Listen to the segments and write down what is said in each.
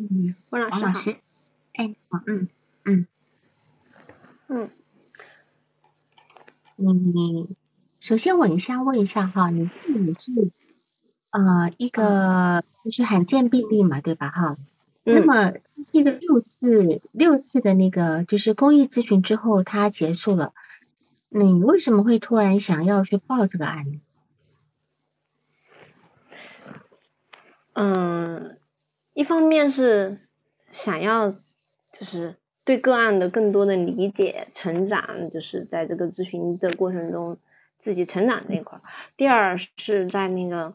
好，嗯，王老师哎，好，嗯嗯。嗯嗯，首先我一下，问一下哈，你你是呃一个就是罕见病例嘛，对吧？哈，那么这个六次六次的那个就是公益咨询之后，它结束了，你为什么会突然想要去报这个案例？嗯，一方面是想要就是对个案的更多的理解、成长，就是在这个咨询的过程中自己成长这一块儿；第二是在那个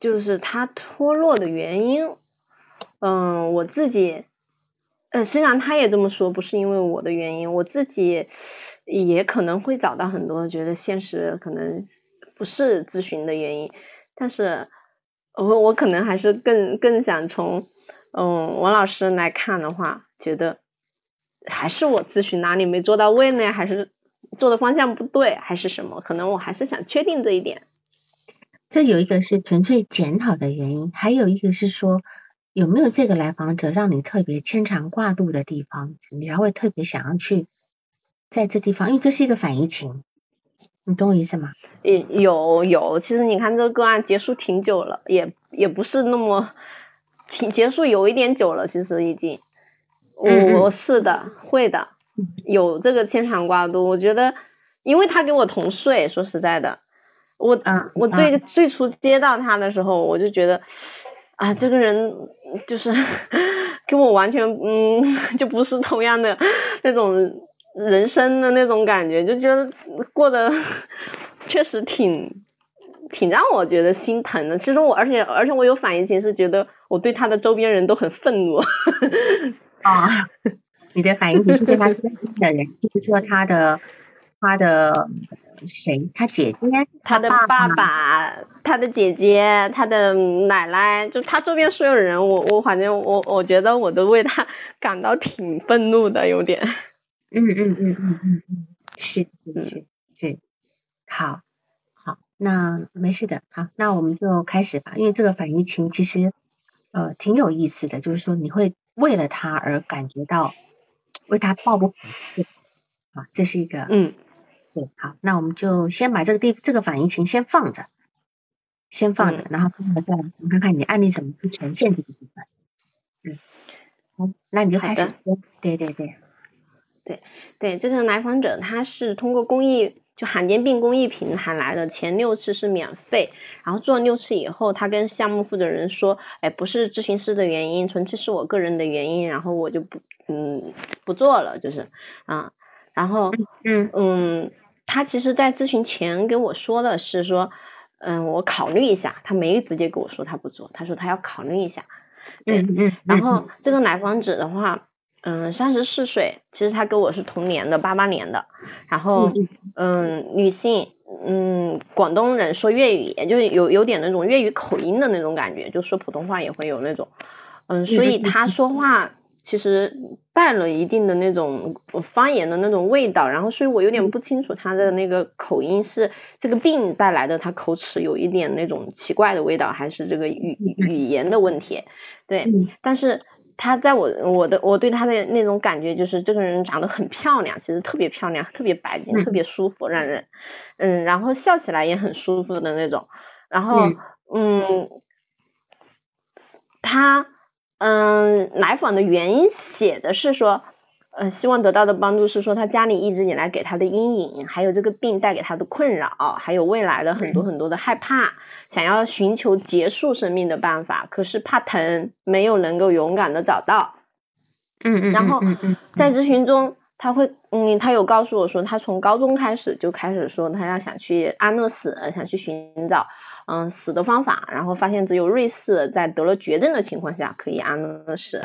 就是他脱落的原因，嗯，我自己，呃，虽然他也这么说，不是因为我的原因，我自己也可能会找到很多觉得现实可能不是咨询的原因，但是。我我可能还是更更想从嗯王老师来看的话，觉得还是我咨询哪里没做到位呢？还是做的方向不对，还是什么？可能我还是想确定这一点。这有一个是纯粹检讨的原因，还有一个是说有没有这个来访者让你特别牵肠挂肚的地方，你还会特别想要去在这地方，因为这是一个反疫情。你懂我意思吗？也有有，其实你看这个个案结束挺久了，也也不是那么挺结束有一点久了，其实已经，我是的，会的，有这个牵肠挂肚。我觉得，因为他跟我同岁，说实在的，我我最最初接到他的时候，我就觉得啊，这个人就是 跟我完全嗯，就不是同样的那种。人生的那种感觉，就觉得过得 确实挺挺让我觉得心疼的。其实我，而且而且我有反应情，是觉得我对他的周边人都很愤怒。啊，你的反应情是对他的人，比如说他的他的谁，他姐姐，他的爸爸，他的姐姐，他的奶奶，就他周边所有人，我我反正我我觉得我都为他感到挺愤怒的，有点。嗯嗯嗯嗯嗯嗯，是是是是，好，好，那没事的，好，那我们就开始吧。因为这个反疫情其实呃挺有意思的，就是说你会为了他而感觉到为他抱不平，啊，这是一个嗯，对，好，那我们就先把这个地这个反疫情先放着，先放着，然后再我们看看你案例怎么去呈现这个部分。嗯，好，那你就开始说，对对对。对对，这个来访者他是通过公益就罕见病公益平台来的，前六次是免费，然后做了六次以后，他跟项目负责人说，哎，不是咨询师的原因，纯粹是我个人的原因，然后我就不嗯不做了，就是啊，然后嗯嗯，他其实在咨询前跟我说的是说，嗯，我考虑一下，他没直接跟我说他不做，他说他要考虑一下，嗯嗯，然后这个来访者的话。嗯，三十四岁，其实他跟我是同年的，八八年的。然后，嗯，女性，嗯，广东人，说粤语，也就有有点那种粤语口音的那种感觉，就说普通话也会有那种，嗯，所以他说话其实带了一定的那种方言的那种味道。然后，所以我有点不清楚他的那个口音是这个病带来的，他口齿有一点那种奇怪的味道，还是这个语语言的问题？对，但是。他在我我的我对他的那种感觉就是这个人长得很漂亮，其实特别漂亮，特别白净，特别舒服，让人嗯，然后笑起来也很舒服的那种，然后嗯，他嗯来访的原因写的是说。嗯，希望得到的帮助是说，他家里一直以来给他的阴影，还有这个病带给他的困扰，还有未来的很多很多的害怕，想要寻求结束生命的办法，可是怕疼，没有能够勇敢的找到。嗯嗯。然后在咨询中，他会，嗯，他有告诉我说，他从高中开始就开始说，他要想去安乐死，想去寻找，嗯，死的方法，然后发现只有瑞士在得了绝症的情况下可以安乐死。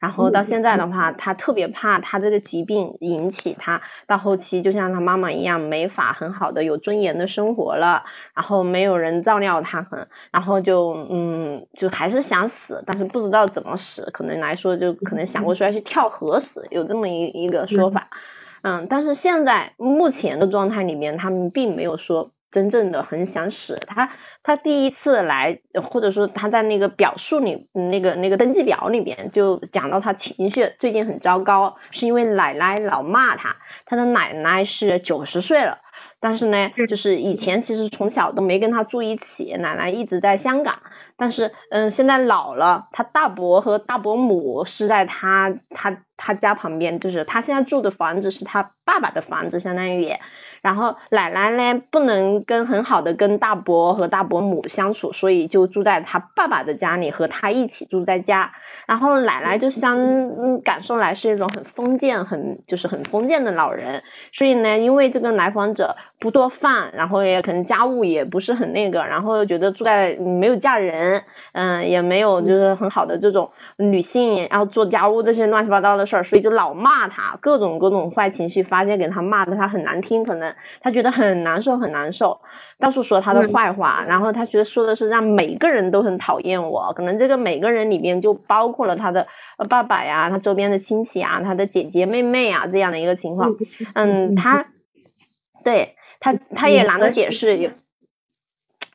然后到现在的话，他特别怕他这个疾病引起他到后期就像他妈妈一样没法很好的有尊严的生活了，然后没有人照料他，很，然后就嗯就还是想死，但是不知道怎么死，可能来说就可能想过说要去跳河死，有这么一一个说法，嗯，嗯但是现在目前的状态里面，他们并没有说真正的很想死。他他第一次来，或者说他在那个表述里，那个那个登记表里面就讲到他情绪最近很糟糕，是因为奶奶老骂他，他的奶奶是九十岁了。但是呢，就是以前其实从小都没跟他住一起，奶奶一直在香港。但是，嗯，现在老了，他大伯和大伯母是在他他他家旁边，就是他现在住的房子是他爸爸的房子，相当于。然后奶奶呢不能跟很好的跟大伯和大伯母相处，所以就住在他爸爸的家里，和他一起住在家。然后奶奶就相感受来是一种很封建、很就是很封建的老人。所以呢，因为这个来访者不做饭，然后也可能家务也不是很那个，然后觉得住在没有嫁人，嗯，也没有就是很好的这种女性，然后做家务这些乱七八糟的事儿，所以就老骂他，各种各种坏情绪发泄给他，骂的他很难听，可能。他觉得很难受，很难受，到处说他的坏话，然后他觉得说的是让每个人都很讨厌我，可能这个每个人里面就包括了他的爸爸呀，他周边的亲戚啊，他的姐姐妹妹啊这样的一个情况。嗯，他对他他也懒得解释。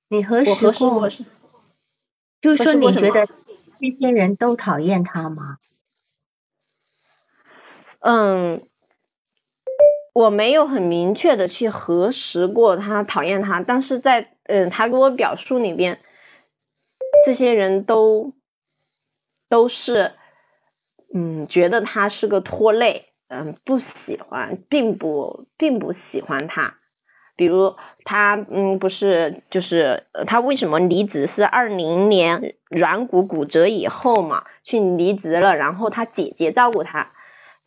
你核实过？就是说你觉得这些人都讨厌他吗？嗯。我没有很明确的去核实过他讨厌他，但是在嗯他给我表述里边，这些人都都是嗯觉得他是个拖累，嗯不喜欢，并不并不喜欢他。比如他嗯不是就是他为什么离职是二零年软骨骨折以后嘛去离职了，然后他姐姐照顾他。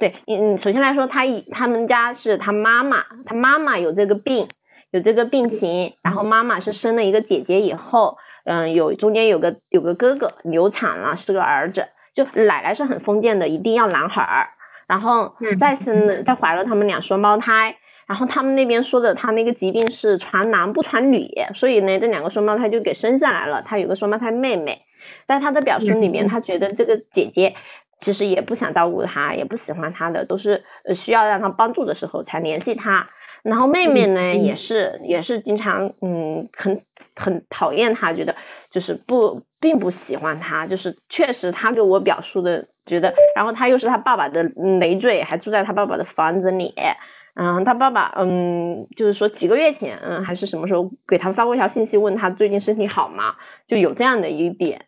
对，嗯，首先来说，他以他们家是他妈妈，他妈妈有这个病，有这个病情，然后妈妈是生了一个姐姐以后，嗯，有中间有个有个哥哥流产了，是个儿子，就奶奶是很封建的，一定要男孩儿，然后再生再怀了他们俩双胞胎，然后他们那边说的他那个疾病是传男不传女，所以呢，这两个双胞胎就给生下来了，他有个双胞胎妹妹，在他的表述里面，他觉得这个姐姐。其实也不想照顾他，也不喜欢他的，都是需要让他帮助的时候才联系他。然后妹妹呢，也是也是经常嗯很很讨厌他，觉得就是不并不喜欢他，就是确实他给我表述的觉得，然后他又是他爸爸的累赘，还住在他爸爸的房子里。嗯，他爸爸嗯就是说几个月前嗯还是什么时候给他发过一条信息，问他最近身体好吗？就有这样的一点，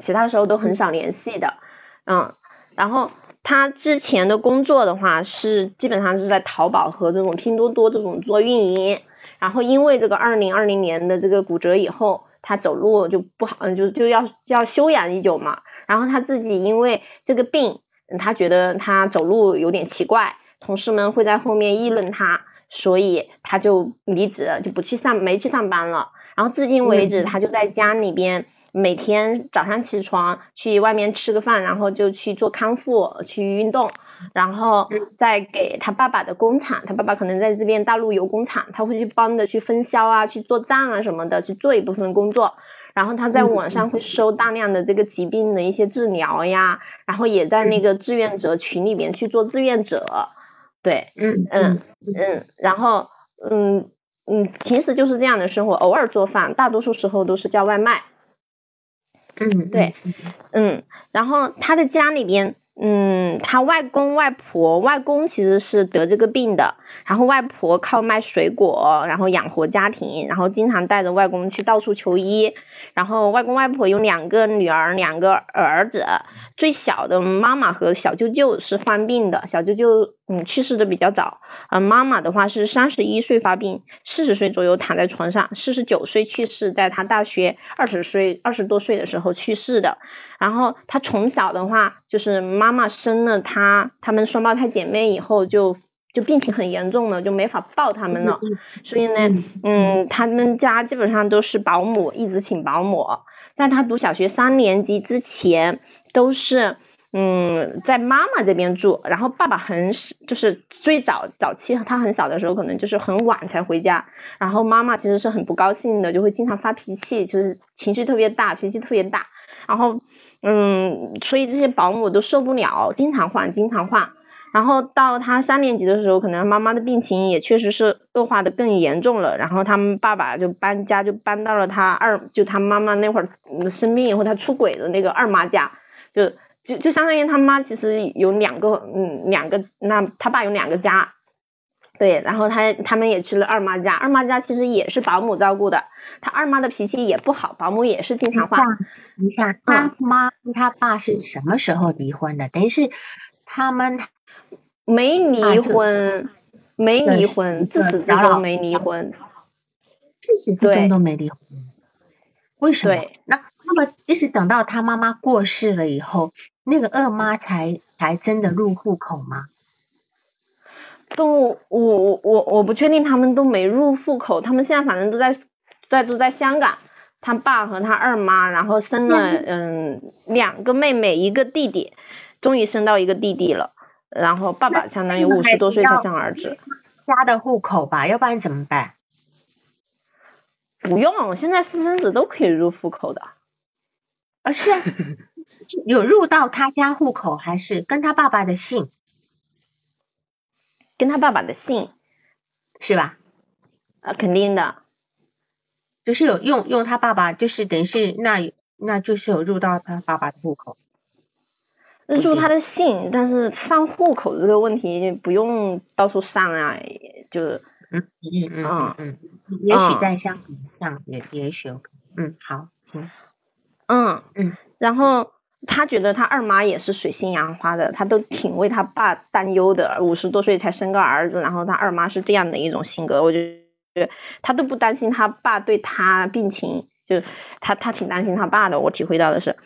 其他时候都很少联系的。嗯，然后他之前的工作的话是基本上是在淘宝和这种拼多多这种做运营，然后因为这个二零二零年的这个骨折以后，他走路就不好，就就要要休养已久嘛。然后他自己因为这个病，他觉得他走路有点奇怪，同事们会在后面议论他，所以他就离职，就不去上没去上班了。然后至今为止，他就在家里边。每天早上起床去外面吃个饭，然后就去做康复，去运动，然后再给他爸爸的工厂，他爸爸可能在这边大陆有工厂，他会去帮着去分销啊，去做账啊什么的，去做一部分工作。然后他在网上会收大量的这个疾病的一些治疗呀，然后也在那个志愿者群里面去做志愿者。对，嗯嗯嗯，然后嗯嗯，平时就是这样的生活，偶尔做饭，大多数时候都是叫外卖。嗯，对，嗯，然后他的家里边，嗯，他外公外婆，外公其实是得这个病的，然后外婆靠卖水果，然后养活家庭，然后经常带着外公去到处求医。然后外公外婆有两个女儿，两个儿子，最小的妈妈和小舅舅是患病的，小舅舅嗯去世的比较早，嗯妈妈的话是三十一岁发病，四十岁左右躺在床上，四十九岁去世，在他大学二十岁二十多岁的时候去世的。然后他从小的话，就是妈妈生了他，他们双胞胎姐妹以后就。就病情很严重了，就没法抱他们了，所以呢，嗯，他们家基本上都是保姆，一直请保姆。在他读小学三年级之前，都是嗯在妈妈这边住，然后爸爸很就是最早早期他很小的时候，可能就是很晚才回家，然后妈妈其实是很不高兴的，就会经常发脾气，就是情绪特别大，脾气特别大，然后嗯，所以这些保姆都受不了，经常换，经常换。然后到他三年级的时候，可能妈妈的病情也确实是恶化的更严重了。然后他们爸爸就搬家，就搬到了他二，就他妈妈那会儿生病以后他出轨的那个二妈家，就就就相当于他妈其实有两个，嗯，两个，那他爸有两个家，对，然后他他们也去了二妈家，二妈家其实也是保姆照顾的，他二妈的脾气也不好，保姆也是经常换。你看他妈跟他爸是什么时候离婚的？等于是他们。没离婚，没离婚，自始至终没离婚，自始至终都没离婚。为什么？那那么即使等到他妈妈过世了以后，那个二妈才才真的入户口吗？都我我我我不确定，他们都没入户口，他们现在反正都在在都在香港。他爸和他二妈，然后生了嗯两个妹妹，一个弟弟，终于生到一个弟弟了。然后爸爸相当于五十多岁才生儿子，家的户口吧，要不然怎么办？不用，现在私生子都可以入户口的。啊，是啊，有入到他家户口，还是跟他爸爸的姓？跟他爸爸的姓，是吧？啊，肯定的，就是有用用他爸爸，就是等于是那那就是有入到他爸爸的户口。入他的姓，但是上户口这个问题不用到处上啊，就嗯嗯嗯嗯，也许在香港上也也许有可能，嗯好行，嗯。嗯，然后他觉得他二妈也是水性杨花的，他都挺为他爸担忧的，五十多岁才生个儿子，然后他二妈是这样的一种性格，我觉得他都不担心他爸对他病情，就他他挺担心他爸的，我体会到的是。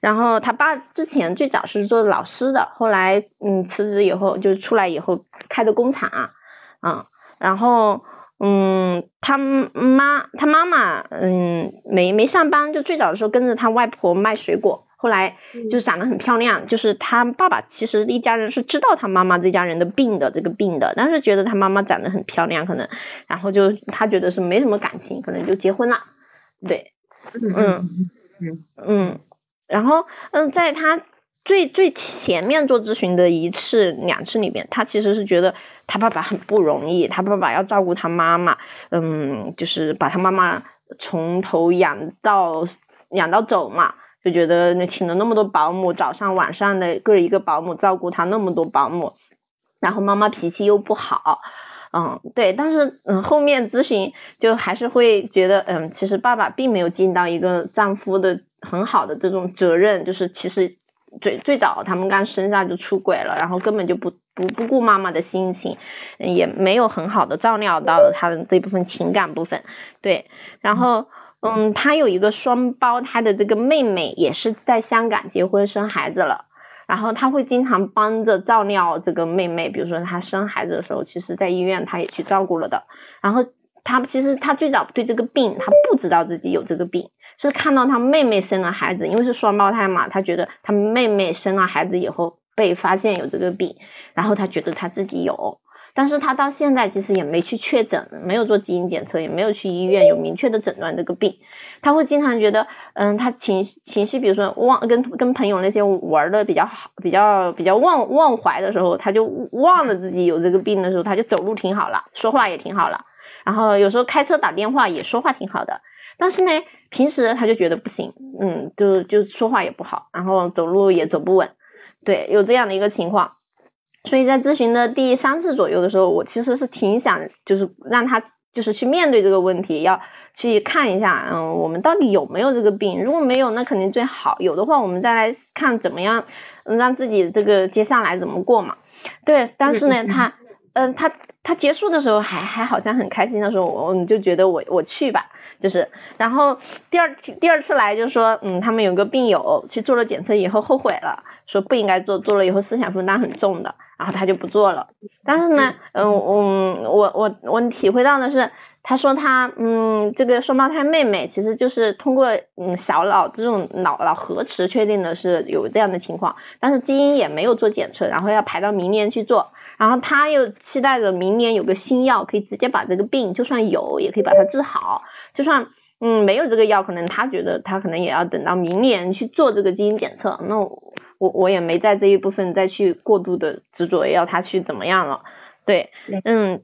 然后他爸之前最早是做老师的，后来嗯辞职以后就出来以后开的工厂啊，嗯，然后嗯他妈他妈妈嗯没没上班，就最早的时候跟着他外婆卖水果，后来就长得很漂亮，就是他爸爸其实一家人是知道他妈妈这家人的病的这个病的，但是觉得他妈妈长得很漂亮，可能然后就他觉得是没什么感情，可能就结婚了，对，嗯嗯嗯。然后，嗯，在他最最前面做咨询的一次、两次里面，他其实是觉得他爸爸很不容易，他爸爸要照顾他妈妈，嗯，就是把他妈妈从头养到养到走嘛，就觉得那请了那么多保姆，早上晚上的各一个保姆照顾他那么多保姆，然后妈妈脾气又不好。嗯，对，但是嗯，后面咨询就还是会觉得，嗯，其实爸爸并没有尽到一个丈夫的很好的这种责任，就是其实最最早他们刚生下就出轨了，然后根本就不不不顾妈妈的心情，也没有很好的照料到他的这部分情感部分，对，然后嗯，他有一个双胞胎的这个妹妹，也是在香港结婚生孩子了。然后他会经常帮着照料这个妹妹，比如说她生孩子的时候，其实在医院他也去照顾了的。然后他其实他最早对这个病他不知道自己有这个病，是看到他妹妹生了孩子，因为是双胞胎嘛，他觉得他妹妹生了孩子以后被发现有这个病，然后他觉得他自己有。但是他到现在其实也没去确诊，没有做基因检测，也没有去医院有明确的诊断这个病。他会经常觉得，嗯，他情情绪，比如说忘跟跟朋友那些玩的比较好，比较比较忘忘怀的时候，他就忘了自己有这个病的时候，他就走路挺好了，说话也挺好了，然后有时候开车打电话也说话挺好的。但是呢，平时他就觉得不行，嗯，就就说话也不好，然后走路也走不稳，对，有这样的一个情况。所以在咨询的第三次左右的时候，我其实是挺想，就是让他就是去面对这个问题，要去看一下，嗯，我们到底有没有这个病？如果没有，那肯定最好；有的话，我们再来看怎么样让自己这个接下来怎么过嘛。对，但是呢，他，嗯，他他结束的时候还还好像很开心的时候，我们就觉得我我去吧，就是，然后第二第二次来就说，嗯，他们有个病友去做了检测以后后悔了，说不应该做，做了以后思想负担很重的。然后他就不做了，但是呢，嗯，我我我我体会到的是，他说他，嗯，这个双胞胎妹妹其实就是通过嗯小脑这种脑脑核磁确定的是有这样的情况，但是基因也没有做检测，然后要排到明年去做，然后他又期待着明年有个新药可以直接把这个病就算有也可以把它治好，就算嗯没有这个药，可能他觉得他可能也要等到明年去做这个基因检测，那。我我我也没在这一部分再去过度的执着要他去怎么样了。对，嗯，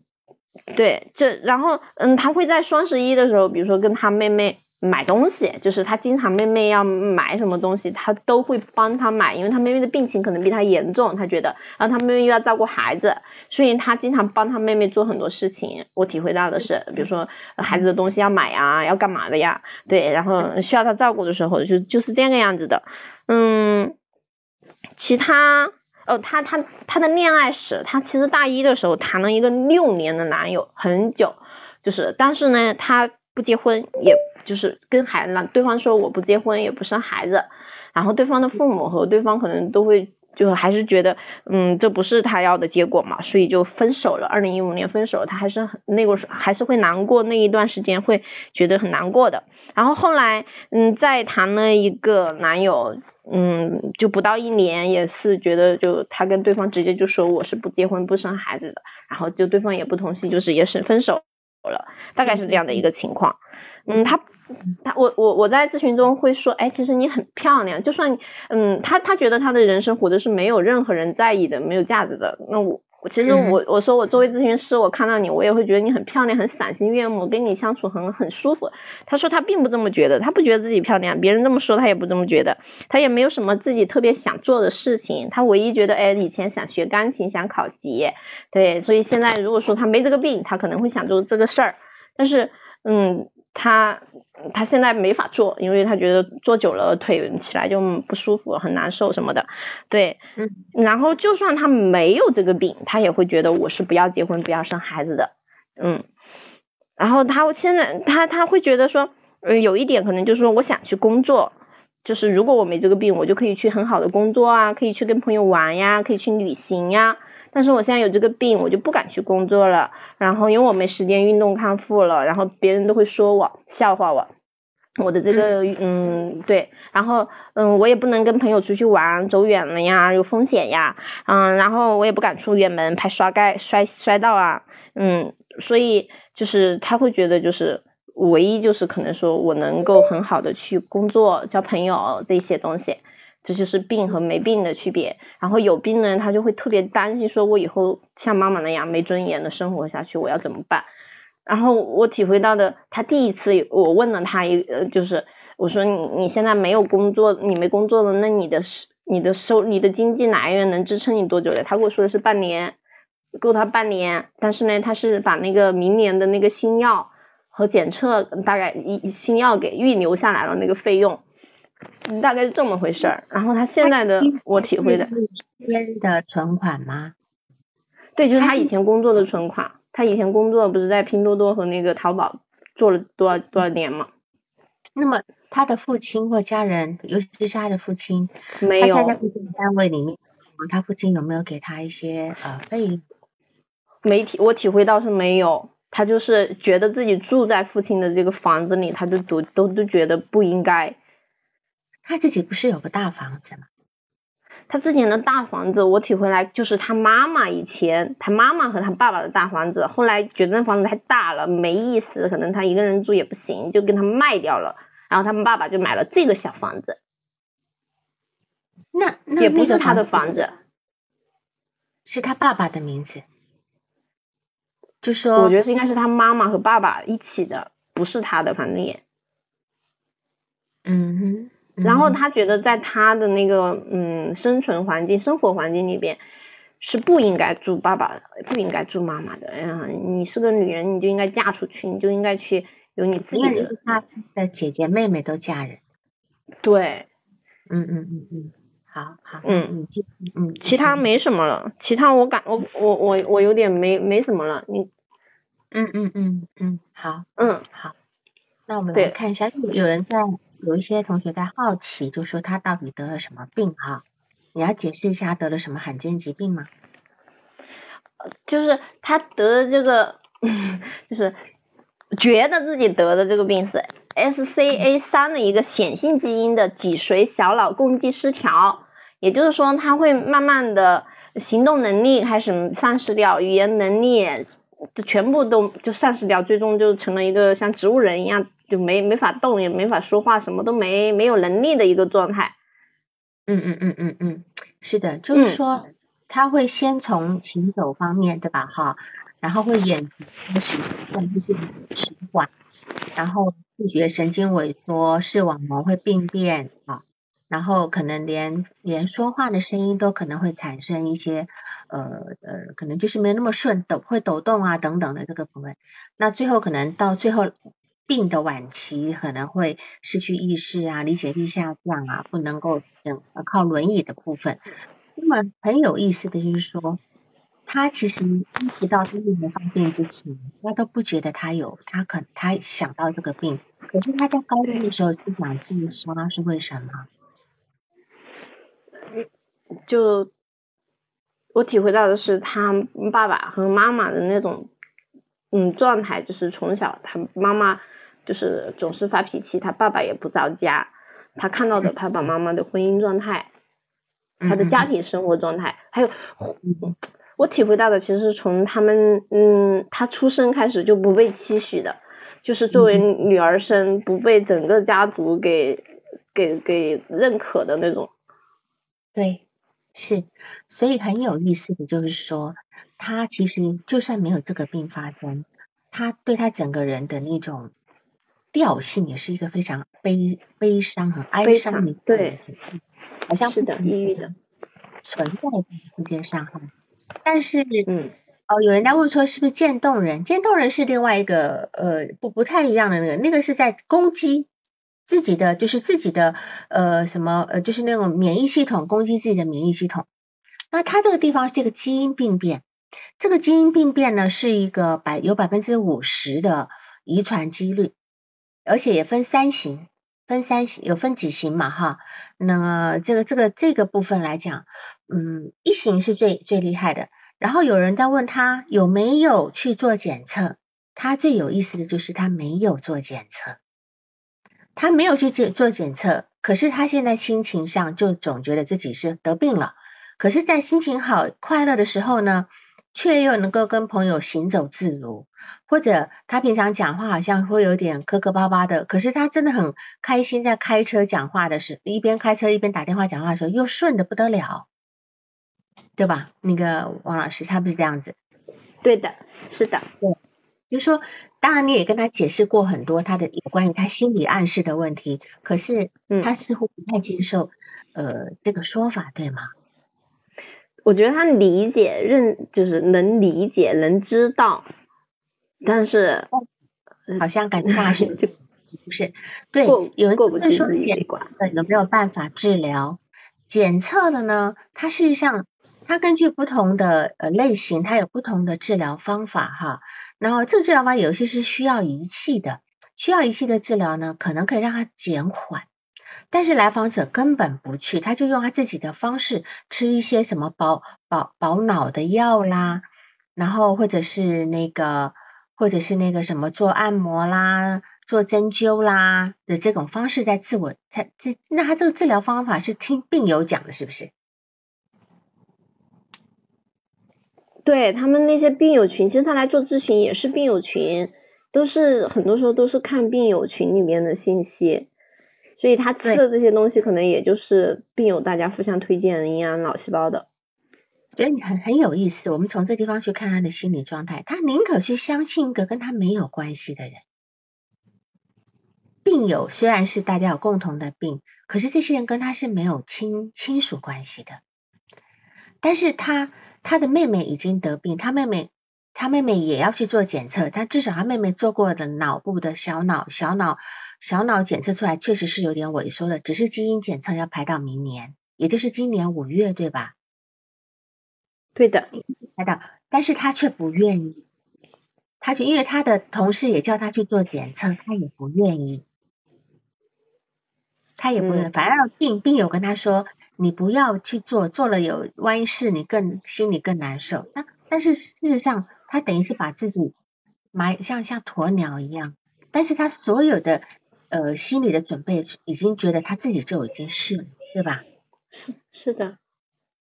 对，这然后嗯，他会在双十一的时候，比如说跟他妹妹。买东西就是他经常妹妹要买什么东西，他都会帮他买，因为他妹妹的病情可能比他严重，他觉得，然后他妹妹又要照顾孩子，所以他经常帮他妹妹做很多事情。我体会到的是，比如说孩子的东西要买啊，要干嘛的呀？对，然后需要他照顾的时候，就就是这个样子的。嗯，其他哦，他他他的恋爱史，他其实大一的时候谈了一个六年的男友，很久，就是，但是呢，他。不结婚，也就是跟孩子，对方说我不结婚，也不生孩子，然后对方的父母和对方可能都会，就还是觉得，嗯，这不是他要的结果嘛，所以就分手了。二零一五年分手，他还是很那个时还是会难过，那一段时间会觉得很难过的。然后后来，嗯，再谈了一个男友，嗯，就不到一年，也是觉得就他跟对方直接就说我是不结婚不生孩子的，然后就对方也不同意，就是也是分手。了，大概是这样的一个情况。嗯，他他我我我在咨询中会说，哎，其实你很漂亮，就算嗯，他他觉得他的人生活的是没有任何人在意的，没有价值的。那我其实我我说我作为咨询师，我看到你，我也会觉得你很漂亮，很赏心悦目，跟你相处很很舒服。他说他并不这么觉得，他不觉得自己漂亮，别人这么说他也不这么觉得，他也没有什么自己特别想做的事情。他唯一觉得，哎，以前想学钢琴，想考级，对，所以现在如果说他没这个病，他可能会想做这个事儿。但是，嗯，他他现在没法做，因为他觉得坐久了腿起来就不舒服，很难受什么的。对，嗯，然后就算他没有这个病，他也会觉得我是不要结婚、不要生孩子的。嗯，然后他现在他他会觉得说，嗯，有一点可能就是说，我想去工作，就是如果我没这个病，我就可以去很好的工作啊，可以去跟朋友玩呀，可以去旅行呀。但是我现在有这个病，我就不敢去工作了。然后因为我没时间运动康复了，然后别人都会说我笑话我，我的这个嗯对，然后嗯我也不能跟朋友出去玩，走远了呀，有风险呀，嗯，然后我也不敢出远门，怕摔盖摔摔到啊，嗯，所以就是他会觉得就是唯一就是可能说我能够很好的去工作、交朋友这些东西。这就是病和没病的区别。然后有病呢，他就会特别担心，说我以后像妈妈那样没尊严的生活下去，我要怎么办？然后我体会到的，他第一次我问了他一呃，就是我说你你现在没有工作，你没工作了，那你的你的收你的经济来源能支撑你多久的？他跟我说的是半年，够他半年。但是呢，他是把那个明年的那个新药和检测大概一新药给预留下来了那个费用。大概是这么回事儿，然后他现在的我体会的，边的存款吗？对，就是他以前工作的存款。他以前工作不是在拼多多和那个淘宝做了多少多少年吗？那么他的父亲或家人，尤其是他的父亲，没有在父亲单位里面，他父亲有没有给他一些呃费用？没体，我体会到是没有。他就是觉得自己住在父亲的这个房子里，他就都都都觉得不应该。他自己不是有个大房子吗？他之前的大房子，我体会来就是他妈妈以前，他妈妈和他爸爸的大房子，后来觉得那房子太大了，没意思，可能他一个人住也不行，就跟他卖掉了。然后他们爸爸就买了这个小房子。那那也不是他的房子，是他爸爸的名字。就说我觉得是应该是他妈妈和爸爸一起的，不是他的，反正也。嗯哼。然后他觉得在他的那个嗯生存环境、生活环境里边是不应该住爸爸、不应该住妈妈的。嗯，你是个女人，你就应该嫁出去，你就应该去有你自己的。他的姐姐妹妹都嫁人。对，嗯嗯嗯嗯，好好，嗯嗯嗯，其他没什么了，其他我感我我我我有点没没什么了，你，嗯嗯嗯嗯，好，嗯好，那我们来看一下，有人在。有一些同学在好奇，就说他到底得了什么病哈？你要解释一下得了什么罕见疾病吗？就是他得的这个，就是觉得自己得的这个病是 SCA 三的一个显性基因的脊髓小脑共济失调，也就是说他会慢慢的行动能力开始丧失掉，语言能力就全部都就丧失掉，最终就成了一个像植物人一样。就没没法动，也没法说话，什么都没没有能力的一个状态。嗯嗯嗯嗯嗯，是的，就是说他会先从行走方面，对吧？哈，然后会眼开始动这些迟缓，然后视觉神经萎缩，视网膜会病变啊。然后可能连连说话的声音都可能会产生一些呃呃，可能就是没那么顺，抖会抖动啊等等的这个部分。那最后可能到最后病的晚期，可能会失去意识啊，理解力下降啊，不能够等靠轮椅的部分。那么很有意思的就是说，他其实一直到这个发病之前，他都不觉得他有，他可他想到这个病，可是他在高中的时候就想自杀，是为什么？就我体会到的是，他爸爸和妈妈的那种嗯状态，就是从小他妈妈就是总是发脾气，他爸爸也不着家，他看到的爸爸妈妈的婚姻状态，他的家庭生活状态，还有我体会到的，其实从他们嗯他出生开始就不被期许的，就是作为女儿生不被整个家族给给给认可的那种，对。是，所以很有意思的就是说，他其实就算没有这个病发生，他对他整个人的那种调性也是一个非常悲悲伤和哀伤的，对，好像是的，抑郁的存在在世界上哈。但是，嗯，哦，有人在问说是不是渐冻人？渐冻人是另外一个呃不不太一样的那个，那个是在攻击。自己的就是自己的呃什么呃就是那种免疫系统攻击自己的免疫系统，那它这个地方是个基因病变，这个基因病变呢是一个百有百分之五十的遗传几率，而且也分三型，分三型有分几型嘛哈，那这个这个这个部分来讲，嗯一型是最最厉害的，然后有人在问他有没有去做检测，他最有意思的就是他没有做检测。他没有去检做检测，可是他现在心情上就总觉得自己是得病了。可是，在心情好、快乐的时候呢，却又能够跟朋友行走自如，或者他平常讲话好像会有点磕磕巴巴的，可是他真的很开心，在开车讲话的时候，一边开车一边打电话讲话的时候，又顺的不得了，对吧？那个王老师，他不是这样子？对的，是的，对。就是说，当然你也跟他解释过很多他的有关于他心理暗示的问题，可是他似乎不太接受呃这个说法，对吗？我觉得他理解认就是能理解能知道，但是好像感觉大学 就不是对，有人说检测有没有办法治疗？检测的呢，它事实上它根据不同的呃类型，它有不同的治疗方法哈。然后这个治疗法有些是需要仪器的，需要仪器的治疗呢，可能可以让它减缓，但是来访者根本不去，他就用他自己的方式吃一些什么保保保脑的药啦，然后或者是那个或者是那个什么做按摩啦、做针灸啦的这种方式在自我他这那他这个治疗方法是听病友讲的，是不是？对他们那些病友群，其实他来做咨询也是病友群，都是很多时候都是看病友群里面的信息，所以他吃的这些东西可能也就是病友大家互相推荐营养脑细胞的。觉得你很很有意思，我们从这地方去看他的心理状态，他宁可去相信一个跟他没有关系的人。病友虽然是大家有共同的病，可是这些人跟他是没有亲亲属关系的，但是他。他的妹妹已经得病，他妹妹他妹妹也要去做检测，但至少他妹妹做过的脑部的小脑小脑小脑检测出来确实是有点萎缩了，只是基因检测要排到明年，也就是今年五月，对吧？对的，排到，但是他却不愿意，他因为他的同事也叫他去做检测，他也不愿意，他也不愿意，反而病病友跟他说。你不要去做，做了有万一是，你更心里更难受。那但是事实上，他等于是把自己埋像像鸵鸟一样，但是他所有的呃心理的准备，已经觉得他自己就已经是了，对吧？是 是的，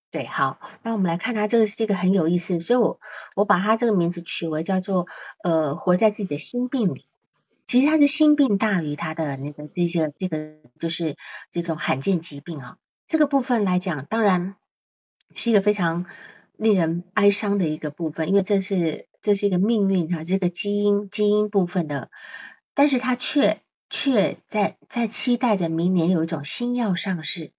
对，好，那我们来看他这个是一个很有意思，所以我我把他这个名字取为叫做呃活在自己的心病里。其实他是心病大于他的那个这些这个就是这种罕见疾病啊。这个部分来讲，当然是一个非常令人哀伤的一个部分，因为这是这是一个命运哈，这个基因基因部分的，但是他却却在在期待着明年有一种新药上市，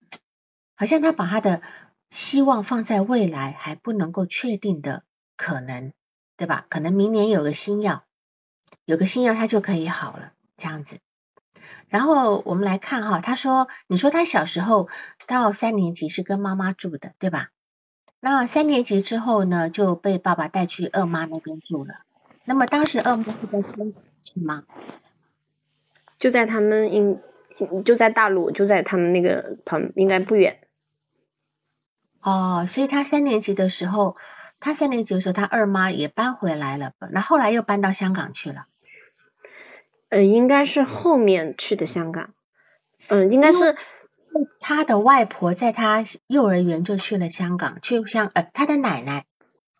好像他把他的希望放在未来还不能够确定的可能，对吧？可能明年有个新药，有个新药他就可以好了，这样子。然后我们来看哈，他说，你说他小时候到三年级是跟妈妈住的，对吧？那三年级之后呢，就被爸爸带去二妈那边住了。那么当时二妈是在深圳吗？就在他们应就在大陆，就在他们那个旁，应该不远。哦，所以他三年级的时候，他三年级的时候，他二妈也搬回来了，那后来又搬到香港去了。呃，应该是后面去的香港，嗯，应该是他的外婆在他幼儿园就去了香港，去香呃，他的奶奶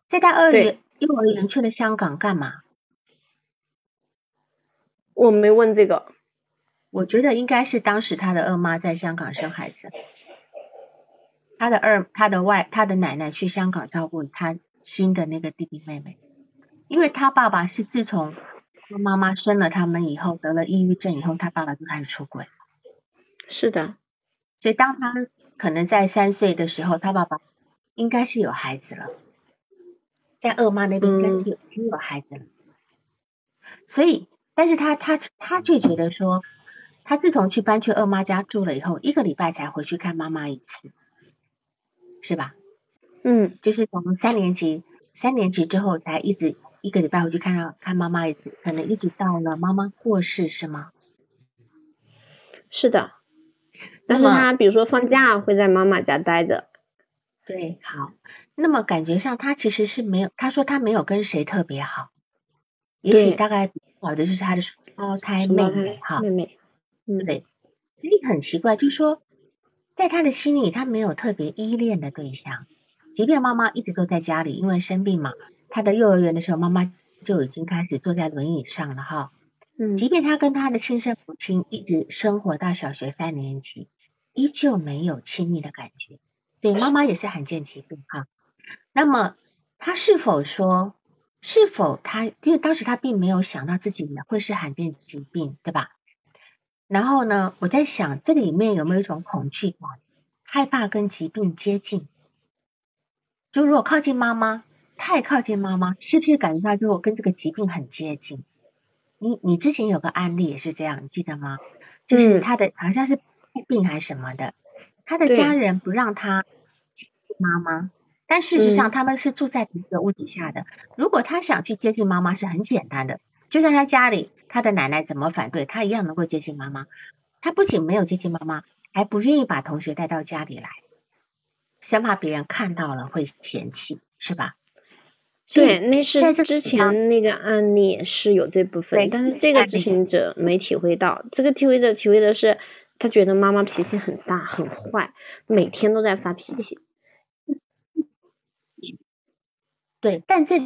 在他二园幼儿园去了香港干嘛？我没问这个，我觉得应该是当时他的二妈在香港生孩子，他的二他的外他的奶奶去香港照顾他新的那个弟弟妹妹，因为他爸爸是自从。他妈妈生了他们以后得了抑郁症以后，他爸爸就开始出轨。是的，所以当他可能在三岁的时候，他爸爸应该是有孩子了，在二妈那边应该是有已经有孩子了。所以，但是他他他却觉得说，他自从去搬去二妈家住了以后，一个礼拜才回去看妈妈一次，是吧？嗯，就是从三年级三年级之后才一直。一个礼拜回去看到看妈妈一次，可能一直到了妈妈过世是吗？是的，但是他比如说放假会在妈妈家待着。对，好，那么感觉上他其实是没有，他说他没有跟谁特别好，也许大概好的就是他的双胞胎妹妹哈，妹妹，嗯对，所以很奇怪，就是说在他的心里他没有特别依恋的对象，即便妈妈一直都在家里，因为生病嘛。他的幼儿园的时候，妈妈就已经开始坐在轮椅上了哈。嗯。即便他跟他的亲生母亲一直生活到小学三年级，依旧没有亲密的感觉。对，妈妈也是罕见疾病哈。那么他是否说，是否他，因为当时他并没有想到自己也会是罕见疾病，对吧？然后呢，我在想这里面有没有一种恐惧感，害怕跟疾病接近？就如果靠近妈妈。太靠近妈妈，是不是感觉到就跟这个疾病很接近？你你之前有个案例也是这样，你记得吗？就是他的好像是病还是什么的，他的家人不让他接近妈妈，但事实上他们是住在一个屋底下的。如果他想去接近妈妈是很简单的，就在他家里，他的奶奶怎么反对他一样能够接近妈妈。他不仅没有接近妈妈，还不愿意把同学带到家里来，生怕别人看到了会嫌弃，是吧？对，那是之前那个案例是有这部分，但是这个执行者没体会到。这个体会者体会的是，他觉得妈妈脾气很大很坏，每天都在发脾气。对，但这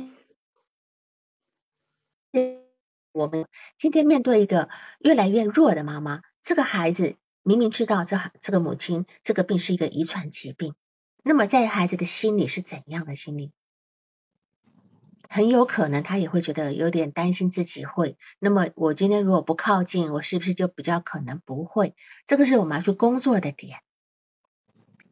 我们今天面对一个越来越弱的妈妈，这个孩子明明知道这这个母亲这个病是一个遗传疾病，那么在孩子的心里是怎样的心理？很有可能他也会觉得有点担心自己会。那么我今天如果不靠近，我是不是就比较可能不会？这个是我们要去工作的点。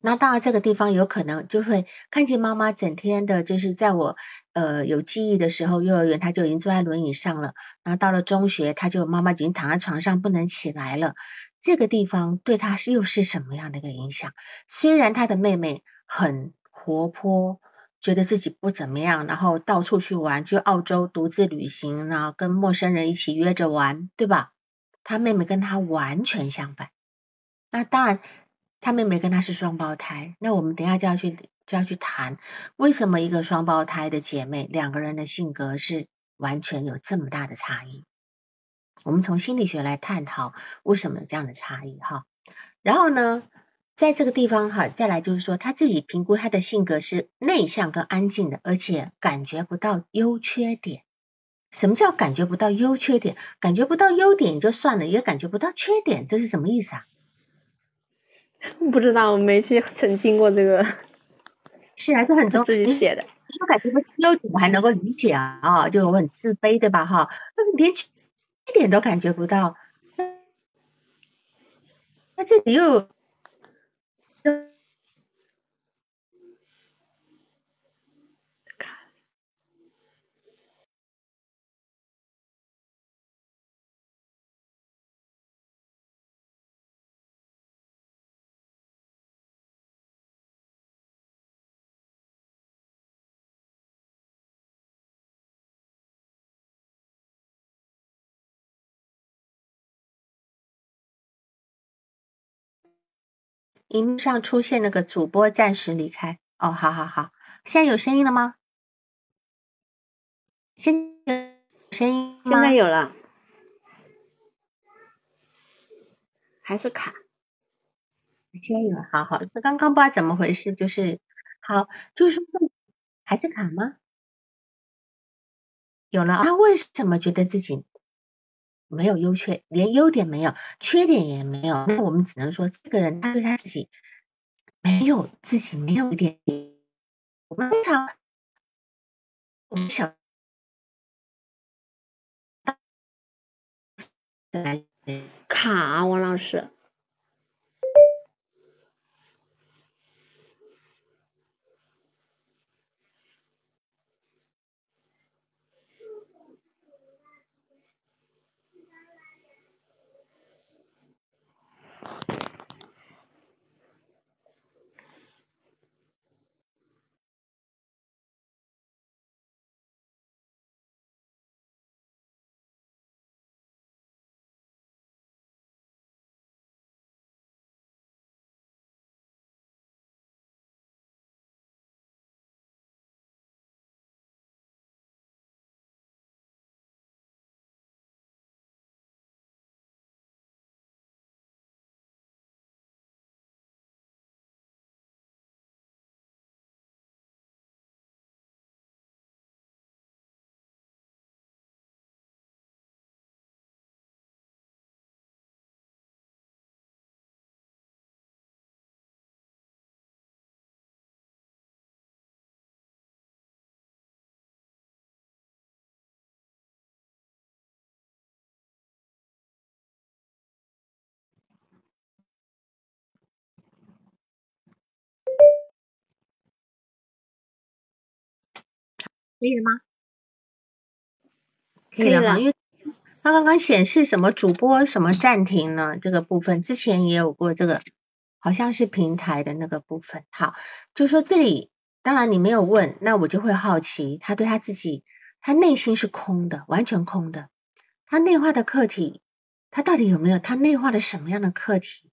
那到了这个地方，有可能就会看见妈妈整天的，就是在我呃有记忆的时候，幼儿园他就已经坐在轮椅上了。然后到了中学，他就妈妈已经躺在床上不能起来了。这个地方对他是又是什么样的一个影响？虽然他的妹妹很活泼。觉得自己不怎么样，然后到处去玩，去澳洲独自旅行，然后跟陌生人一起约着玩，对吧？他妹妹跟他完全相反。那当然，他妹妹跟他是双胞胎。那我们等下就要去就要去谈，为什么一个双胞胎的姐妹两个人的性格是完全有这么大的差异？我们从心理学来探讨为什么有这样的差异哈。然后呢？在这个地方哈，再来就是说，他自己评估他的性格是内向跟安静的，而且感觉不到优缺点。什么叫感觉不到优缺点？感觉不到优点也就算了，也感觉不到缺点，这是什么意思啊？不知道，我没去澄清过这个。是还是很重。自己写的。我感觉不优点我还能够理解啊，就我很自卑对吧哈？那连一点都感觉不到，那这里又。荧幕上出现那个主播暂时离开哦，好好好，现在有声音了吗？现有声音吗？现在有了，还是卡？现在有了，好好，那刚刚不知道怎么回事，就是好，就是说还是卡吗？有了，他为什么觉得自己？没有优缺，连优点没有，缺点也没有。那我们只能说，这个人他对他自己没有自己没有一点。我们通常我们想卡，王老师。可以了吗？可以了，因为他刚刚显示什么主播什么暂停呢？这个部分之前也有过这个，好像是平台的那个部分。好，就说这里，当然你没有问，那我就会好奇，他对他自己，他内心是空的，完全空的。他内化的客体，他到底有没有？他内化的什么样的客体？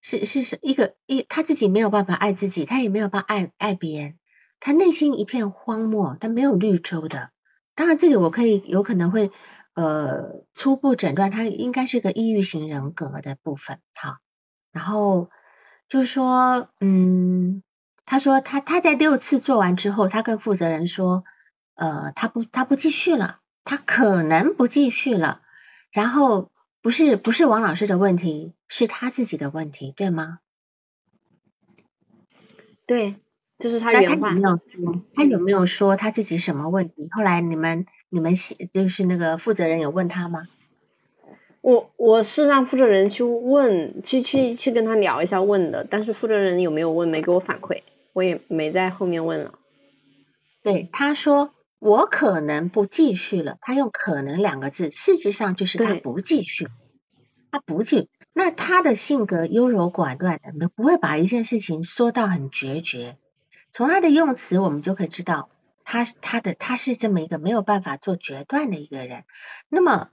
是是是一个一，他自己没有办法爱自己，他也没有办法爱爱别人。他内心一片荒漠，他没有绿洲的。当然，这里我可以有可能会呃初步诊断，他应该是个抑郁型人格的部分。好，然后就是说，嗯，他说他他在六次做完之后，他跟负责人说，呃，他不他不继续了，他可能不继续了。然后不是不是王老师的问题，是他自己的问题，对吗？对。就是他原话，他有没有说他自己什么问题？后来你们你们就是那个负责人有问他吗？我我是让负责人去问，去去去跟他聊一下问的，但是负责人有没有问没给我反馈，我也没在后面问了。对，他说我可能不继续了，他用“可能”两个字，事实上就是他不继续，他不继。那他的性格优柔寡断的，不会把一件事情说到很决绝。从他的用词，我们就可以知道，他他的他是这么一个没有办法做决断的一个人。那么，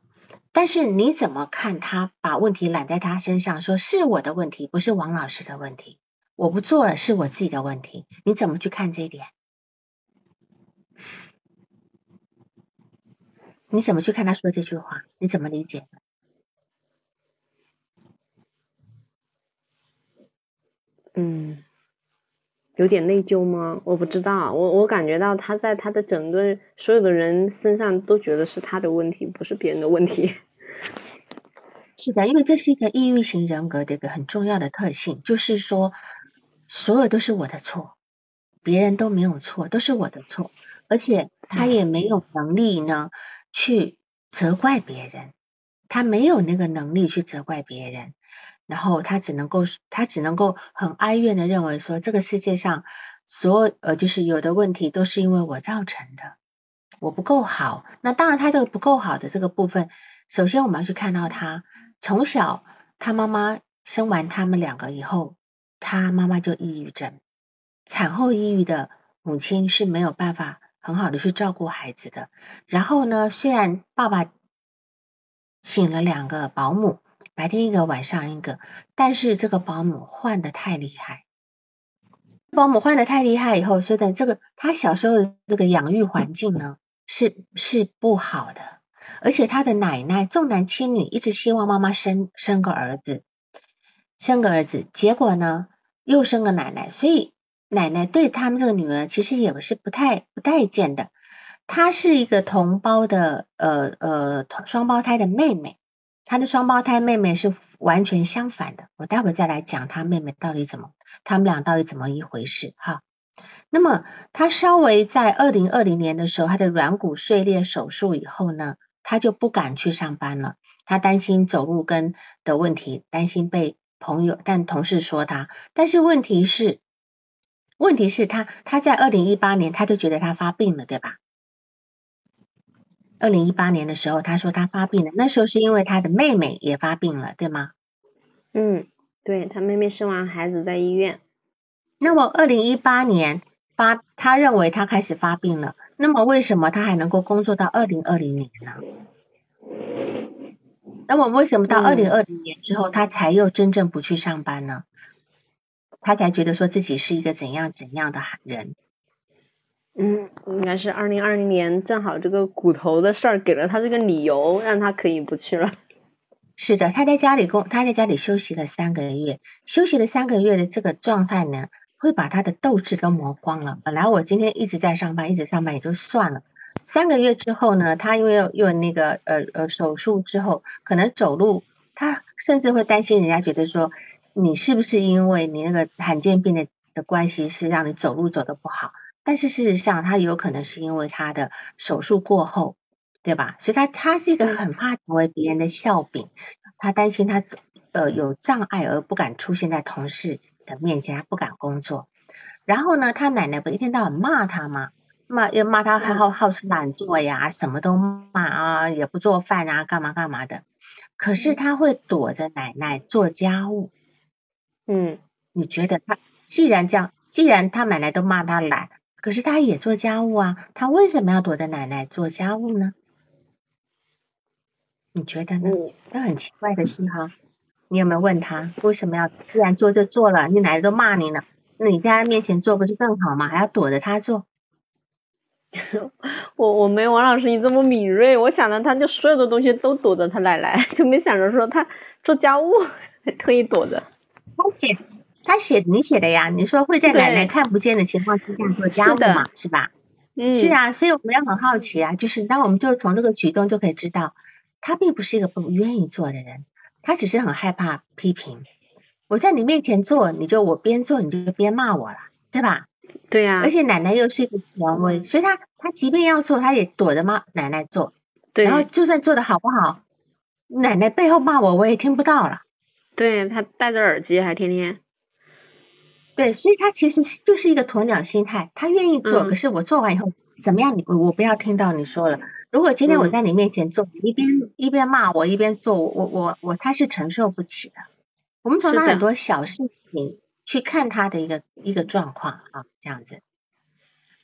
但是你怎么看他把问题揽在他身上，说是我的问题，不是王老师的问题，我不做了是我自己的问题？你怎么去看这一点？你怎么去看他说这句话？你怎么理解？嗯。有点内疚吗？我不知道，我我感觉到他在他的整个所有的人身上都觉得是他的问题，不是别人的问题。是的，因为这是一个抑郁型人格的一个很重要的特性，就是说所有都是我的错，别人都没有错，都是我的错，而且他也没有能力呢去责怪别人，他没有那个能力去责怪别人，然后他只能够他只能够很哀怨的认为说这个世界上所有呃就是有的问题都是因为我造成的，我不够好。那当然他这个不够好的这个部分，首先我们要去看到他从小他妈妈生完他们两个以后，他妈妈就抑郁症。产后抑郁的母亲是没有办法很好的去照顾孩子的。然后呢，虽然爸爸请了两个保姆，白天一个，晚上一个，但是这个保姆换的太厉害，保姆换的太厉害以后，所以这个他小时候的这个养育环境呢是是不好的，而且他的奶奶重男轻女，一直希望妈妈生生个儿子，生个儿子，结果呢又生个奶奶，所以。奶奶对他们这个女儿其实也是不太不待见的。她是一个同胞的呃呃双胞胎的妹妹，他的双胞胎妹妹是完全相反的。我待会再来讲他妹妹到底怎么，他们俩到底怎么一回事哈。那么她稍微在二零二零年的时候，她的软骨碎裂手术以后呢，她就不敢去上班了。她担心走路跟的问题，担心被朋友但同事说她。但是问题是。问题是，他他在二零一八年他就觉得他发病了，对吧？二零一八年的时候，他说他发病了，那时候是因为他的妹妹也发病了，对吗？嗯，对他妹妹生完孩子在医院。那么二零一八年发，他认为他开始发病了，那么为什么他还能够工作到二零二零年呢？那么为什么到二零二零年之后，他才又真正不去上班呢？他才觉得说自己是一个怎样怎样的人。嗯，应该是二零二零年正好这个骨头的事儿给了他这个理由，让他可以不去了。是的，他在家里工，他在家里休息了三个月，休息了三个月的这个状态呢，会把他的斗志都磨光了。本来我今天一直在上班，一直上班也就算了，三个月之后呢，他因为又那个呃呃手术之后，可能走路，他甚至会担心人家觉得说。你是不是因为你那个罕见病的的关系，是让你走路走的不好？但是事实上，他有可能是因为他的手术过后，对吧？所以他他是一个很怕成为别人的笑柄，他担心他呃有障碍而不敢出现在同事的面前，他不敢工作。然后呢，他奶奶不一天到晚骂他吗？骂又骂他还好好吃懒做呀，什么都骂啊，也不做饭啊，干嘛干嘛的。可是他会躲着奶奶做家务。嗯，你觉得他既然这样，既然他奶奶都骂他懒，可是他也做家务啊，他为什么要躲着奶奶做家务呢？你觉得呢？这很奇怪的事哈。你有没有问他为什么要？既然做就做了，你奶奶都骂你了，那你在他面前做不是更好吗？还要躲着他做？我我没王老师你这么敏锐，我想着他就所有的东西都躲着他奶奶，就没想着说他做家务还 特意躲着。他写你写的呀？你说会在奶奶看不见的情况之下做家务嘛？是吧？嗯，是啊，所以我们要很好奇啊，就是当我们就从这个举动就可以知道，他并不是一个不愿意做的人，他只是很害怕批评。我在你面前做，你就我边做你就边骂我了，对吧？对呀。而且奶奶又是一个权威，所以他他即便要做，他也躲着骂奶奶做。对。然后就算做的好不好，奶奶背后骂我，我也听不到了。对他戴着耳机还天天，对，所以他其实就是一个鸵鸟心态，他愿意做，可是我做完以后怎么样？你我不要听到你说了。如果今天我在你面前做，一边一边骂我一边做，我我我他是承受不起的。我们从他很多小事情去看他的一个一个状况啊，这样子。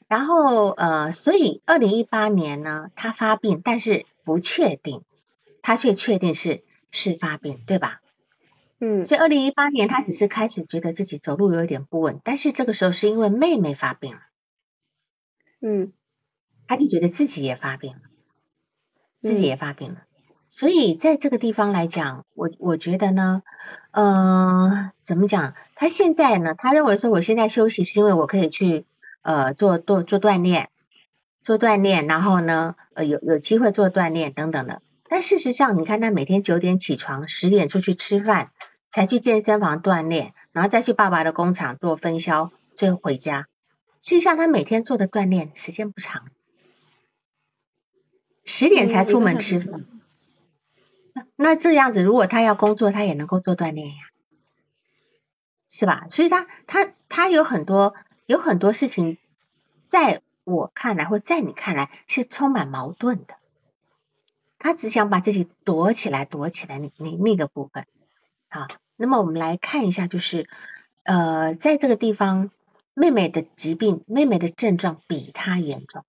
然后呃，所以二零一八年呢，他发病，但是不确定，他却确定是是发病，对吧？嗯，所以二零一八年他只是开始觉得自己走路有点不稳，但是这个时候是因为妹妹发病了，嗯，他就觉得自己也发病了，自己也发病了，所以在这个地方来讲，我我觉得呢，呃，怎么讲？他现在呢，他认为说我现在休息是因为我可以去呃做做做锻炼，做锻炼，然后呢呃有有机会做锻炼等等的，但事实上你看他每天九点起床，十点出去吃饭。才去健身房锻炼，然后再去爸爸的工厂做分销，最后回家。实际上他每天做的锻炼时间不长，十点才出门吃饭。那这样子，如果他要工作，他也能够做锻炼呀，是吧？所以他他他有很多有很多事情，在我看来或在你看来是充满矛盾的。他只想把自己躲起来，躲起来，那那那个部分。好，那么我们来看一下，就是呃，在这个地方，妹妹的疾病，妹妹的症状比他严重，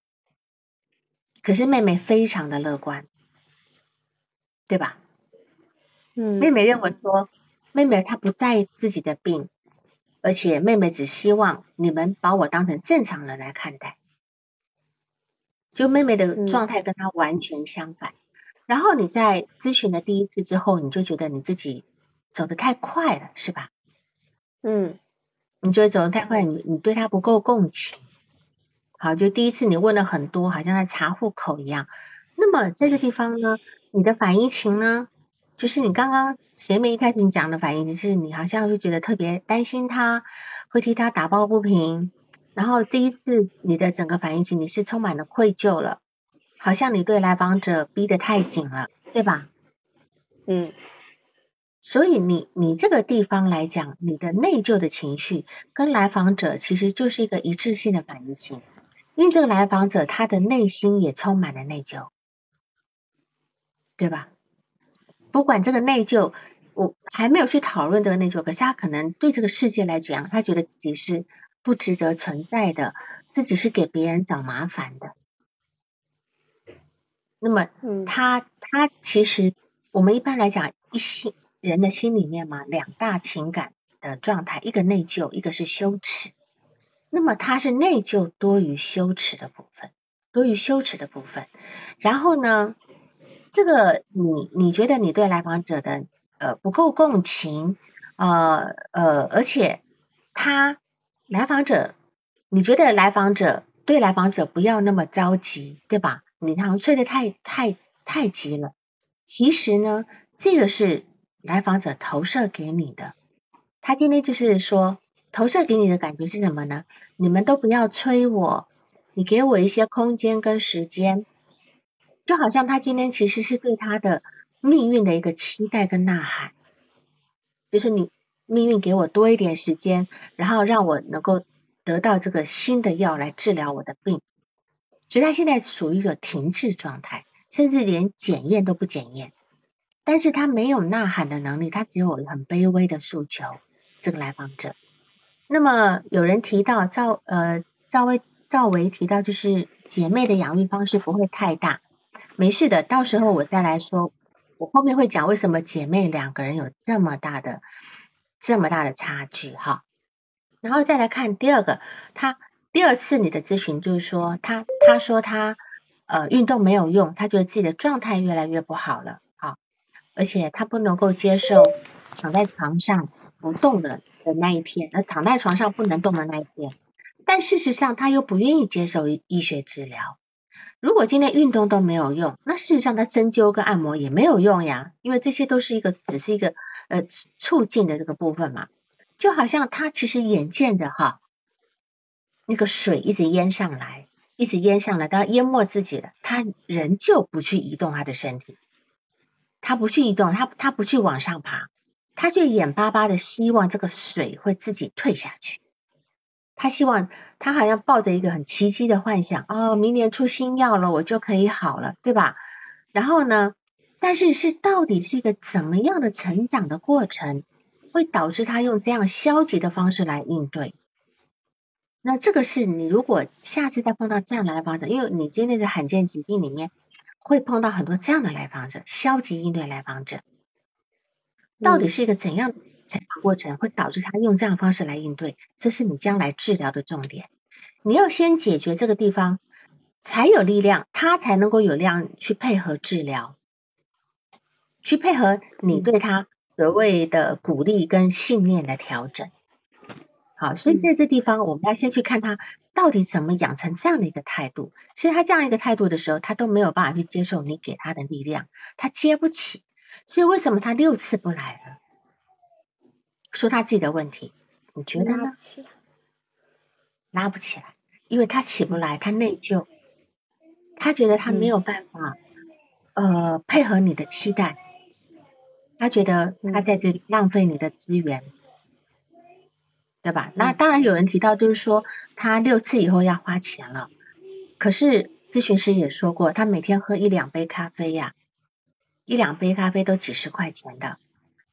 可是妹妹非常的乐观，对吧？嗯，妹妹认为说，妹妹她不在意自己的病，而且妹妹只希望你们把我当成正常人来看待，就妹妹的状态跟她完全相反。然后你在咨询的第一次之后，你就觉得你自己走得太快了，是吧？嗯，你觉得走得太快，你你对他不够共情。好，就第一次你问了很多，好像在查户口一样。那么这个地方呢，你的反应情呢，就是你刚刚前面一开始你讲的反应，就是你好像会觉得特别担心他，会替他打抱不平。然后第一次你的整个反应情，你是充满了愧疚了。好像你对来访者逼得太紧了，对吧？嗯，所以你你这个地方来讲，你的内疚的情绪跟来访者其实就是一个一致性的反应情，因为这个来访者他的内心也充满了内疚，对吧？不管这个内疚，我还没有去讨论这个内疚，可是他可能对这个世界来讲，他觉得自己是不值得存在的，自己是给别人找麻烦的。那么，他他其实，我们一般来讲，一心人的心里面嘛，两大情感的状态，一个内疚，一个是羞耻。那么他是内疚多于羞耻的部分，多于羞耻的部分。然后呢，这个你你觉得你对来访者的呃不够共情，呃呃，而且他来访者，你觉得来访者对来访者不要那么着急，对吧？你好像催得太太太急了，其实呢，这个是来访者投射给你的。他今天就是说，投射给你的感觉是什么呢？你们都不要催我，你给我一些空间跟时间，就好像他今天其实是对他的命运的一个期待跟呐喊，就是你命运给我多一点时间，然后让我能够得到这个新的药来治疗我的病。所以他现在处于一个停滞状态，甚至连检验都不检验。但是他没有呐喊的能力，他只有很卑微的诉求。这个来访者，那么有人提到赵呃赵薇赵薇提到，就是姐妹的养育方式不会太大，没事的，到时候我再来说，我后面会讲为什么姐妹两个人有这么大的这么大的差距哈。然后再来看第二个，他。第二次你的咨询就是说，他他说他呃运动没有用，他觉得自己的状态越来越不好了，而且他不能够接受躺在床上不动的的那一天，呃躺在床上不能动的那一天，但事实上他又不愿意接受医学治疗。如果今天运动都没有用，那事实上他针灸跟按摩也没有用呀，因为这些都是一个只是一个呃促进的这个部分嘛，就好像他其实眼见着哈。那个水一直淹上来，一直淹上来，到淹没自己了，他仍旧不去移动他的身体，他不去移动，他他不去往上爬，他却眼巴巴的希望这个水会自己退下去。他希望他好像抱着一个很奇迹的幻想，哦，明年出新药了，我就可以好了，对吧？然后呢，但是是到底是一个怎么样的成长的过程，会导致他用这样消极的方式来应对？那这个是你如果下次再碰到这样的来访者，因为你今天在罕见疾病里面会碰到很多这样的来访者，消极应对来访者，到底是一个怎样成长过程，会导致他用这样的方式来应对？这是你将来治疗的重点。你要先解决这个地方，才有力量，他才能够有量去配合治疗，去配合你对他所谓的鼓励跟信念的调整。好，所以在这地方，我们要先去看他到底怎么养成这样的一个态度。其实他这样一个态度的时候，他都没有办法去接受你给他的力量，他接不起。所以为什么他六次不来了？说他自己的问题，你觉得呢？拉不起来。因为他起不来，他内疚，他觉得他没有办法，呃，配合你的期待，他觉得他在这里浪费你的资源，对吧？那当然有人提到，就是说他六次以后要花钱了，可是咨询师也说过，他每天喝一两杯咖啡呀，一两杯咖啡都几十块钱的，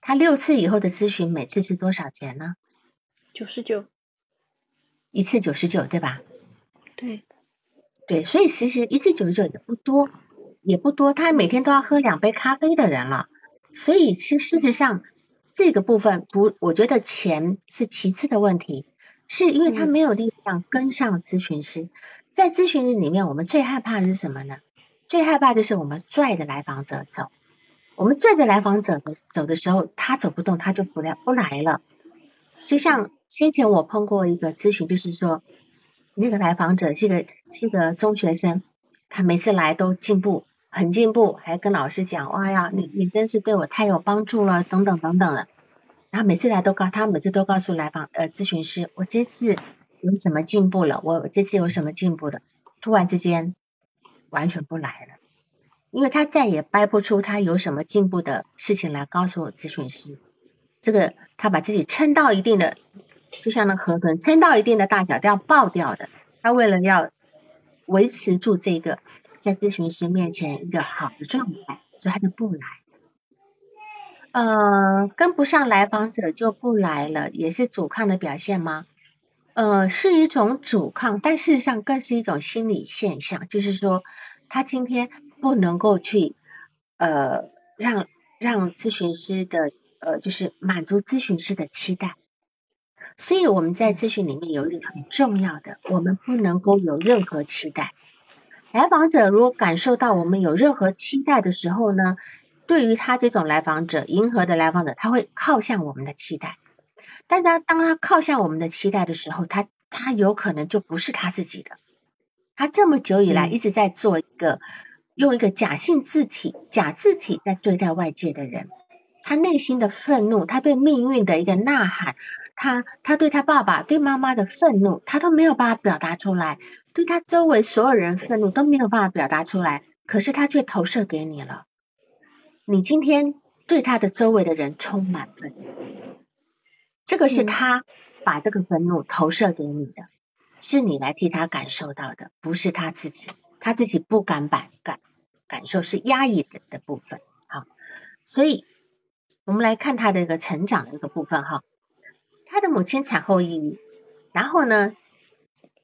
他六次以后的咨询每次是多少钱呢？九十九，一次九十九，对吧？对，对，所以其实一次九十九也不多，也不多。他每天都要喝两杯咖啡的人了，所以其实事实上这个部分不，我觉得钱是其次的问题，是因为他没有力量跟上咨询师。在咨询室里面，我们最害怕的是什么呢？最害怕的是我们拽着来访者走，我们拽着来访者走的时候，他走不动，他就不来不来了。就像先前我碰过一个咨询，就是说。那个来访者是个是个中学生，他每次来都进步，很进步，还跟老师讲，哇呀，你你真是对我太有帮助了，等等等等的。然后每次来都告，他每次都告诉来访呃咨询师，我这次有什么进步了，我这次有什么进步的。突然之间完全不来了，因为他再也掰不出他有什么进步的事情来告诉咨询师。这个他把自己撑到一定的。就像那河豚撑到一定的大小都要爆掉的，他为了要维持住这个在咨询师面前一个好的状态，所以他就不来。呃，跟不上来访者就不来了，也是阻抗的表现吗？呃，是一种阻抗，但事实上更是一种心理现象，就是说他今天不能够去呃让让咨询师的呃就是满足咨询师的期待。所以我们在咨询里面有一点很重要的，我们不能够有任何期待。来访者如果感受到我们有任何期待的时候呢，对于他这种来访者，迎合的来访者，他会靠向我们的期待。但他当他靠向我们的期待的时候，他他有可能就不是他自己的。他这么久以来一直在做一个用一个假性字体、假字体在对待外界的人，他内心的愤怒，他对命运的一个呐喊。他他对他爸爸对妈妈的愤怒，他都没有办法表达出来；对他周围所有人愤怒都没有办法表达出来。可是他却投射给你了。你今天对他的周围的人充满愤怒，这个是他把这个愤怒投射给你的，是你来替他感受到的，不是他自己。他自己不敢感感感受，是压抑的的部分。好，所以我们来看他的一个成长的一个部分哈。他的母亲产后抑郁，然后呢，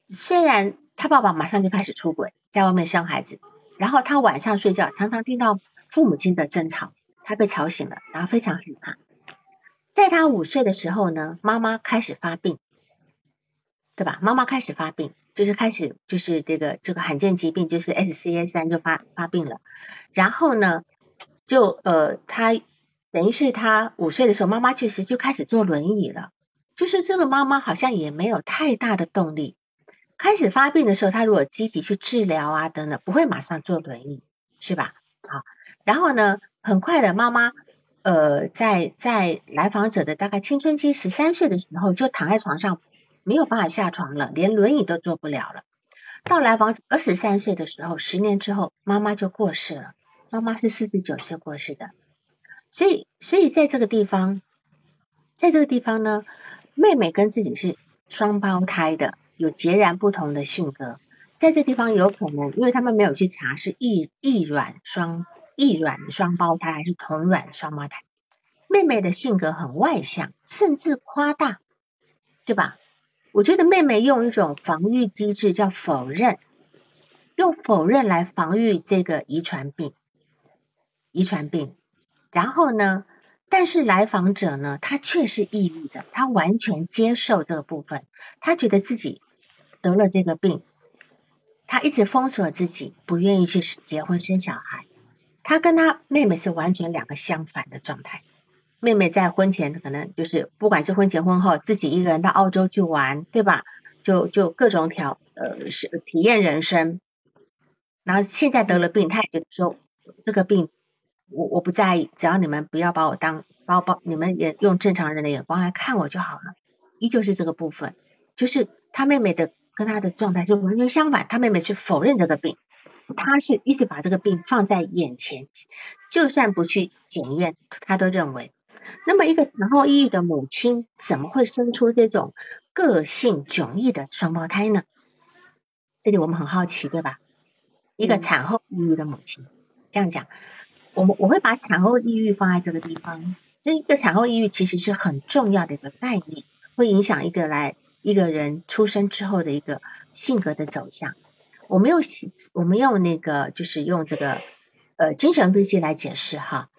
虽然他爸爸马上就开始出轨，在外面生孩子，然后他晚上睡觉常常听到父母亲的争吵，他被吵醒了，然后非常害怕。在他五岁的时候呢，妈妈开始发病，对吧？妈妈开始发病，就是开始就是这个这个罕见疾病，就是 SCA 三就发发病了。然后呢，就呃，他等于是他五岁的时候，妈妈确实就开始坐轮椅了。就是这个妈妈好像也没有太大的动力。开始发病的时候，他如果积极去治疗啊等等，不会马上坐轮椅，是吧？好，然后呢，很快的妈妈呃，在在来访者的大概青春期十三岁的时候，就躺在床上没有办法下床了，连轮椅都坐不了了。到来访二十三岁的时候，十年之后，妈妈就过世了。妈妈是四十九岁过世的，所以所以在这个地方，在这个地方呢。妹妹跟自己是双胞胎的，有截然不同的性格。在这地方有可能，因为他们没有去查是异异卵双异卵双胞胎还是同卵双胞胎。妹妹的性格很外向，甚至夸大，对吧？我觉得妹妹用一种防御机制叫否认，用否认来防御这个遗传病，遗传病。然后呢？但是来访者呢，他却是抑郁的，他完全接受这个部分，他觉得自己得了这个病，他一直封锁自己，不愿意去结婚生小孩。他跟他妹妹是完全两个相反的状态。妹妹在婚前可能就是不管是婚前婚后，自己一个人到澳洲去玩，对吧？就就各种挑呃是体验人生。然后现在得了病，他也觉得说这个病。我我不在意，只要你们不要把我当包包，你们也用正常人的眼光来看我就好了。依旧是这个部分，就是他妹妹的跟他的状态就完全相反，他妹妹是否认这个病，他是一直把这个病放在眼前，就算不去检验，他都认为。那么一个产后抑郁的母亲，怎么会生出这种个性迥异的双胞胎呢？这里我们很好奇，对吧？一个产后抑郁的母亲，这样讲，我们我会把产后抑郁放在这个地方。这一个产后抑郁其实是很重要的一个概念，会影响一个来一个人出生之后的一个性格的走向。我们用我们用那个就是用这个呃精神分析来解释哈。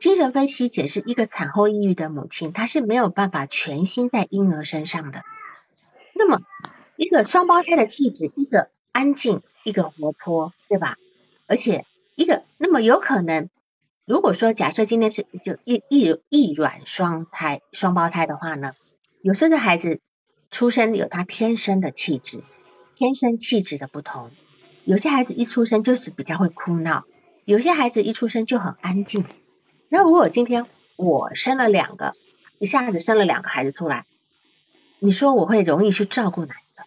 精神分析解释一个产后抑郁的母亲，她是没有办法全心在婴儿身上的。那么一个双胞胎的气质，一个安静，一个活泼，对吧？而且一个那么有可能，如果说假设今天是就一一一卵双胎双胞胎的话呢，有些的孩子出生有他天生的气质，天生气质的不同。有些孩子一出生就是比较会哭闹，有些孩子一出生就很安静。那如果今天我生了两个，一下子生了两个孩子出来，你说我会容易去照顾哪一个？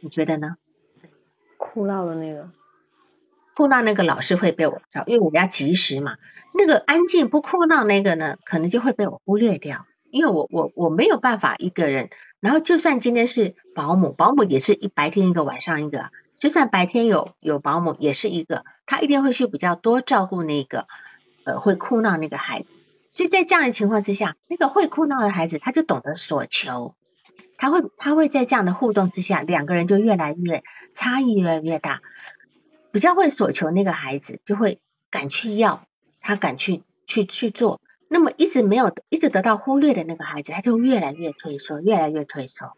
你觉得呢？哭闹的那个，哭闹那个老是会被我照，因为我要及时嘛。那个安静不哭闹那个呢，可能就会被我忽略掉，因为我我我没有办法一个人。然后就算今天是保姆，保姆也是一白天一个晚上一个。就算白天有有保姆，也是一个，他一定会去比较多照顾那个呃会哭闹那个孩子。所以在这样的情况之下，那个会哭闹的孩子他就懂得索求，他会他会在这样的互动之下，两个人就越来越差异越来越大。比较会索求那个孩子就会敢去要，他敢去去去做。那么一直没有一直得到忽略的那个孩子，他就越来越退缩，越来越退缩。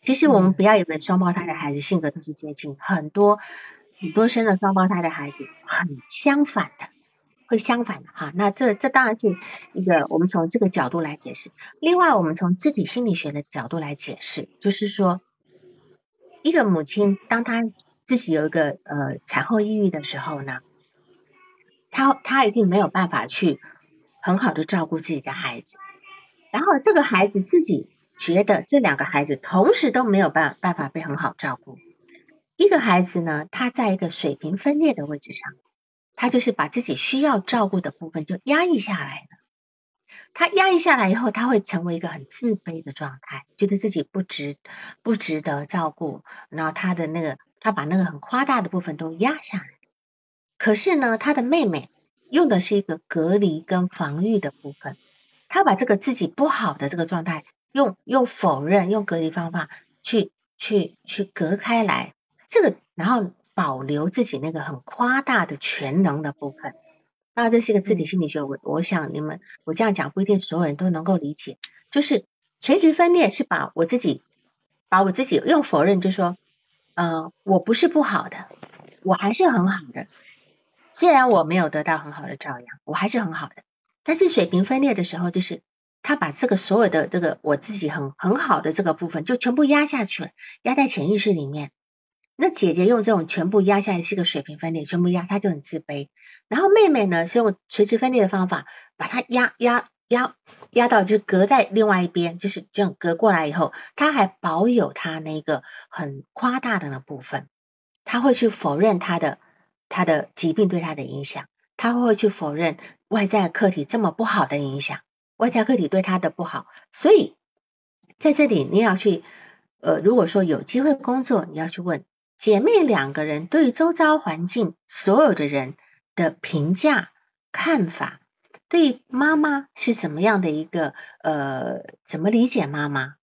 其实我们不要以为双胞胎的孩子性格都是接近，很多很多生了双胞胎的孩子很相反的，会相反的哈。那这这当然是一个我们从这个角度来解释。另外，我们从自体心理学的角度来解释，就是说，一个母亲当她自己有一个呃产后抑郁的时候呢，她她一定没有办法去很好的照顾自己的孩子，然后这个孩子自己。觉得这两个孩子同时都没有办办法被很好照顾。一个孩子呢，他在一个水平分裂的位置上，他就是把自己需要照顾的部分就压抑下来了。他压抑下来以后，他会成为一个很自卑的状态，觉得自己不值不值得照顾。然后他的那个，他把那个很夸大的部分都压下来。可是呢，他的妹妹用的是一个隔离跟防御的部分，他把这个自己不好的这个状态。用用否认，用隔离方法去去去隔开来，这个然后保留自己那个很夸大的全能的部分。那这是一个自体心理学，我我想你们我这样讲不一定所有人都能够理解。就是垂直分裂是把我自己把我自己用否认，就说呃我不是不好的，我还是很好的。虽然我没有得到很好的照养，我还是很好的。但是水平分裂的时候，就是。他把这个所有的这个我自己很很好的这个部分，就全部压下去了，压在潜意识里面。那姐姐用这种全部压下来是个水平分裂，全部压，她就很自卑。然后妹妹呢是用垂直分裂的方法，把它压压压压到就隔在另外一边，就是这样隔过来以后，她还保有她那个很夸大的那部分。她会去否认她的他的疾病对他的影响，他会去否认外在客体这么不好的影响。外在客体对他的不好，所以在这里你要去，呃，如果说有机会工作，你要去问姐妹两个人对周遭环境所有的人的评价看法，对妈妈是怎么样的一个呃，怎么理解妈妈，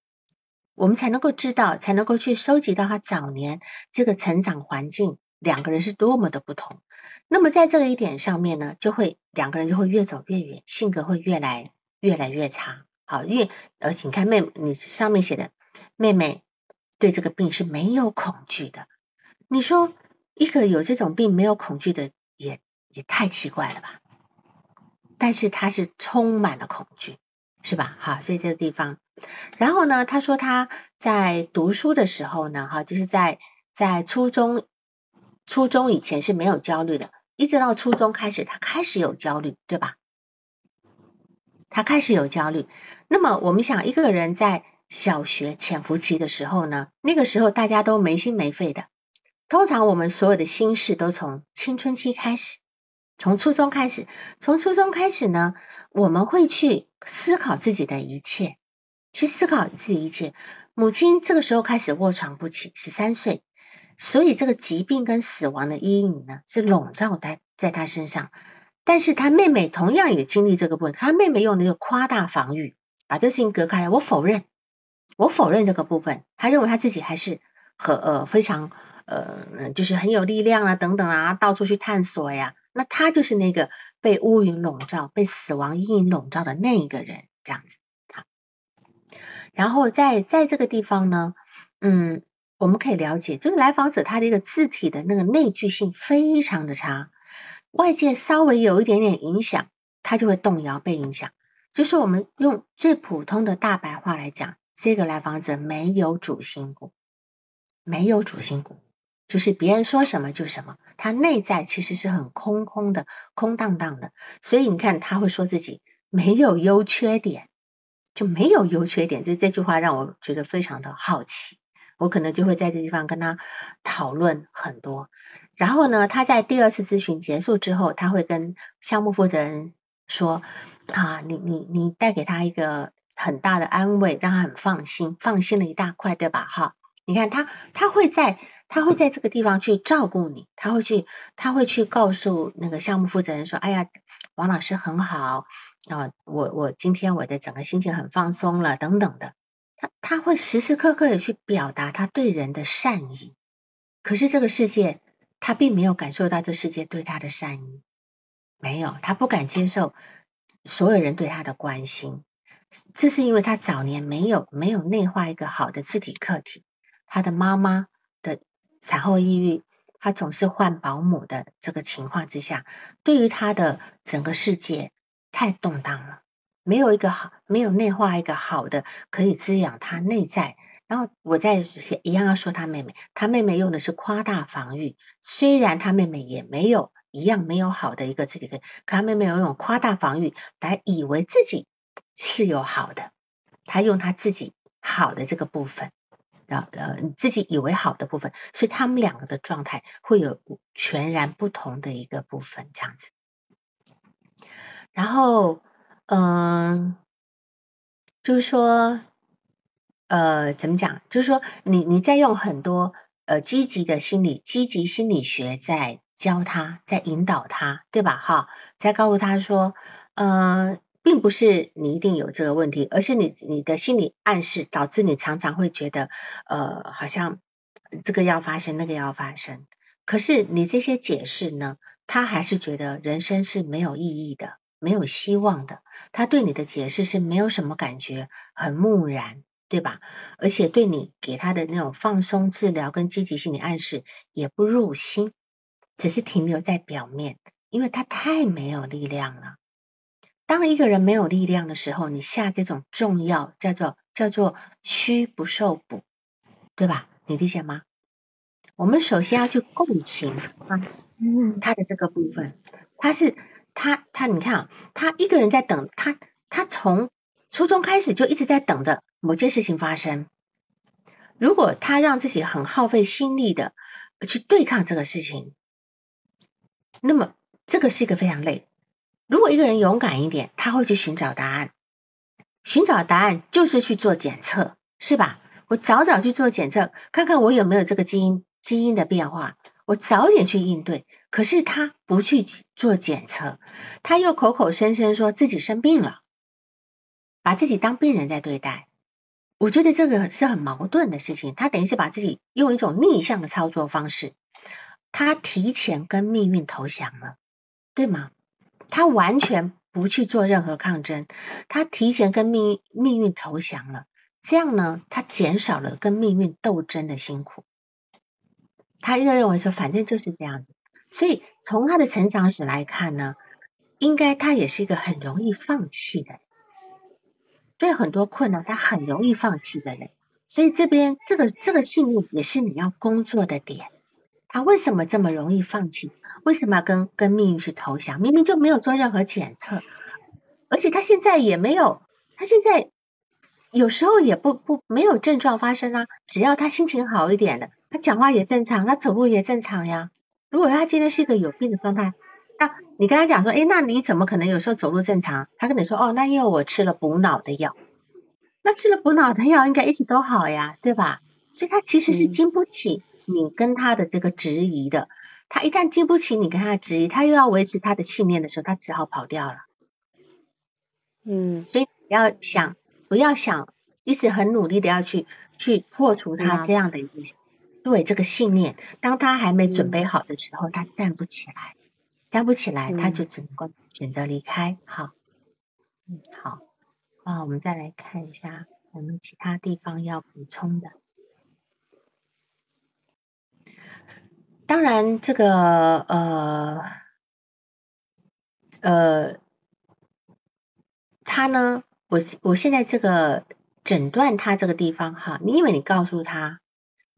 我们才能够知道，才能够去收集到他早年这个成长环境，两个人是多么的不同。那么在这一点上面呢，就会两个人就会越走越远，性格会越来。越来越差，好，因为呃，请看妹，你上面写的妹妹对这个病是没有恐惧的。你说一个有这种病没有恐惧的，也也太奇怪了吧？但是他是充满了恐惧，是吧？好，所以这个地方，然后呢，他说他在读书的时候呢，哈，就是在在初中初中以前是没有焦虑的，一直到初中开始，他开始有焦虑，对吧？他开始有焦虑，那么我们想，一个人在小学潜伏期的时候呢，那个时候大家都没心没肺的。通常我们所有的心事都从青春期开始，从初中开始，从初中开始呢，我们会去思考自己的一切，去思考自己一切。母亲这个时候开始卧床不起，十三岁，所以这个疾病跟死亡的阴影呢是笼罩在在他身上。但是他妹妹同样也经历这个部分，他妹妹用那个夸大防御，把这事情隔开来。我否认。我否认这个部分，他认为他自己还是和呃非常呃就是很有力量啊等等啊，到处去探索呀。那他就是那个被乌云笼罩、被死亡阴影笼罩的那一个人，这样子。然后在在这个地方呢，嗯，我们可以了解，这个来访者他的一个字体的那个内聚性非常的差，外界稍微有一点点影响，他就会动摇、被影响。就是我们用最普通的大白话来讲。这个来访者没有主心骨，没有主心骨，就是别人说什么就什么，他内在其实是很空空的、空荡荡的。所以你看，他会说自己没有优缺点，就没有优缺点。这这句话让我觉得非常的好奇，我可能就会在这地方跟他讨论很多。然后呢，他在第二次咨询结束之后，他会跟项目负责人说：“啊，你你你带给他一个。”很大的安慰，让他很放心，放心了一大块，对吧？哈，你看他，他会在，他会在这个地方去照顾你，他会去，他会去告诉那个项目负责人说：“哎呀，王老师很好啊，我我今天我的整个心情很放松了，等等的。”他他会时时刻刻的去表达他对人的善意，可是这个世界他并没有感受到这世界对他的善意，没有，他不敢接受所有人对他的关心。这是因为他早年没有没有内化一个好的自体客体，他的妈妈的产后抑郁，他总是换保姆的这个情况之下，对于他的整个世界太动荡了，没有一个好，没有内化一个好的可以滋养他内在。然后我再一样要说他妹妹，他妹妹用的是夸大防御，虽然他妹妹也没有一样没有好的一个自己可可他妹妹有用夸大防御来以为自己。是有好的，他用他自己好的这个部分，然后呃，自己以为好的部分，所以他们两个的状态会有全然不同的一个部分，这样子。然后，嗯，就是说，呃，怎么讲？就是说，你你在用很多呃积极的心理、积极心理学在教他，在引导他，对吧？哈，在告诉他说，呃。并不是你一定有这个问题，而是你你的心理暗示导致你常常会觉得，呃，好像这个要发生，那个要发生。可是你这些解释呢，他还是觉得人生是没有意义的，没有希望的。他对你的解释是没有什么感觉，很木然，对吧？而且对你给他的那种放松治疗跟积极心理暗示也不入心，只是停留在表面，因为他太没有力量了。当一个人没有力量的时候，你下这种重要叫做叫做虚不受补，对吧？你理解吗？我们首先要去共情啊，嗯，他的这个部分，他是他他，你看啊，他一个人在等他，他从初中开始就一直在等着某件事情发生。如果他让自己很耗费心力的去对抗这个事情，那么这个是一个非常累。如果一个人勇敢一点，他会去寻找答案。寻找答案就是去做检测，是吧？我早早去做检测，看看我有没有这个基因基因的变化，我早点去应对。可是他不去做检测，他又口口声声说自己生病了，把自己当病人在对待。我觉得这个是很矛盾的事情。他等于是把自己用一种逆向的操作方式，他提前跟命运投降了，对吗？他完全不去做任何抗争，他提前跟命命运投降了，这样呢，他减少了跟命运斗争的辛苦。他又认为说，反正就是这样子，所以从他的成长史来看呢，应该他也是一个很容易放弃的，对很多困难他很容易放弃的人。所以这边这个这个信念也是你要工作的点。他为什么这么容易放弃？为什么要跟跟命运去投降？明明就没有做任何检测，而且他现在也没有，他现在有时候也不不没有症状发生啊，只要他心情好一点了，他讲话也正常，他走路也正常呀。如果他今天是一个有病的状态，那你跟他讲说，哎，那你怎么可能有时候走路正常？他跟你说，哦，那因为我吃了补脑的药，那吃了补脑的药应该一直都好呀，对吧？所以他其实是经不起你跟他的这个质疑的。他一旦经不起你跟他的质疑，他又要维持他的信念的时候，他只好跑掉了。嗯，所以不要想，不要想，一直很努力的要去去破除他这样的一个对这个信念。当他还没准备好的时候，他站不起来，站不起来，他就只能够选择离开。好，嗯，好，啊，我们再来看一下我们其他地方要补充的。当然，这个呃呃，他呢，我我现在这个诊断他这个地方哈，你因为你告诉他，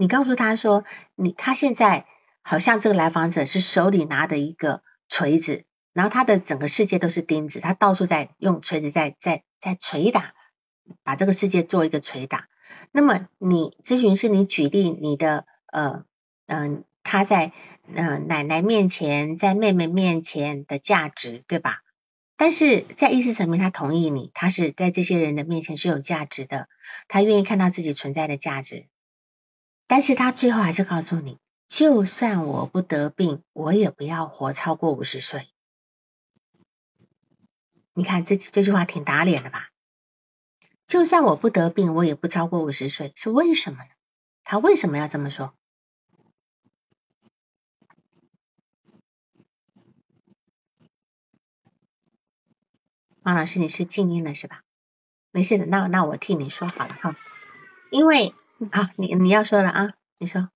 你告诉他说，你他现在好像这个来访者是手里拿的一个锤子，然后他的整个世界都是钉子，他到处在用锤子在在在捶打，把这个世界做一个捶打。那么你咨询师，你举例你的呃嗯。他在嗯奶奶面前，在妹妹面前的价值，对吧？但是在意识层面，他同意你，他是在这些人的面前是有价值的，他愿意看到自己存在的价值。但是他最后还是告诉你，就算我不得病，我也不要活超过五十岁。你看这这句话挺打脸的吧？就算我不得病，我也不超过五十岁，是为什么呢？他为什么要这么说？王老师，你是静音了是吧？没事的，那那我替你说好了哈。因为啊，你你要说了啊，你说，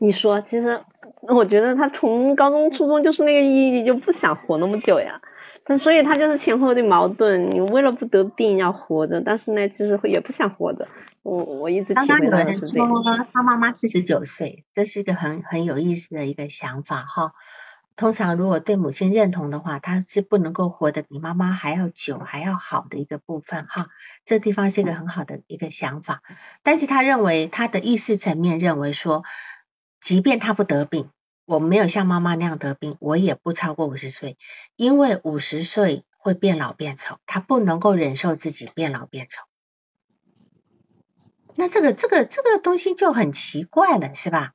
你说，其实我觉得他从高中、初中就是那个意义，就不想活那么久呀。但所以他就是前后有点矛盾。你为了不得病要活着，但是呢，其实也不想活着。我我一直体会到的是这样。他妈妈四十九岁，这是一个很很有意思的一个想法哈。通常如果对母亲认同的话，他是不能够活得比妈妈还要久、还要好的一个部分哈。这地方是一个很好的一个想法，但是他认为他的意识层面认为说，即便他不得病，我没有像妈妈那样得病，我也不超过五十岁，因为五十岁会变老变丑，他不能够忍受自己变老变丑。那这个这个这个东西就很奇怪了，是吧？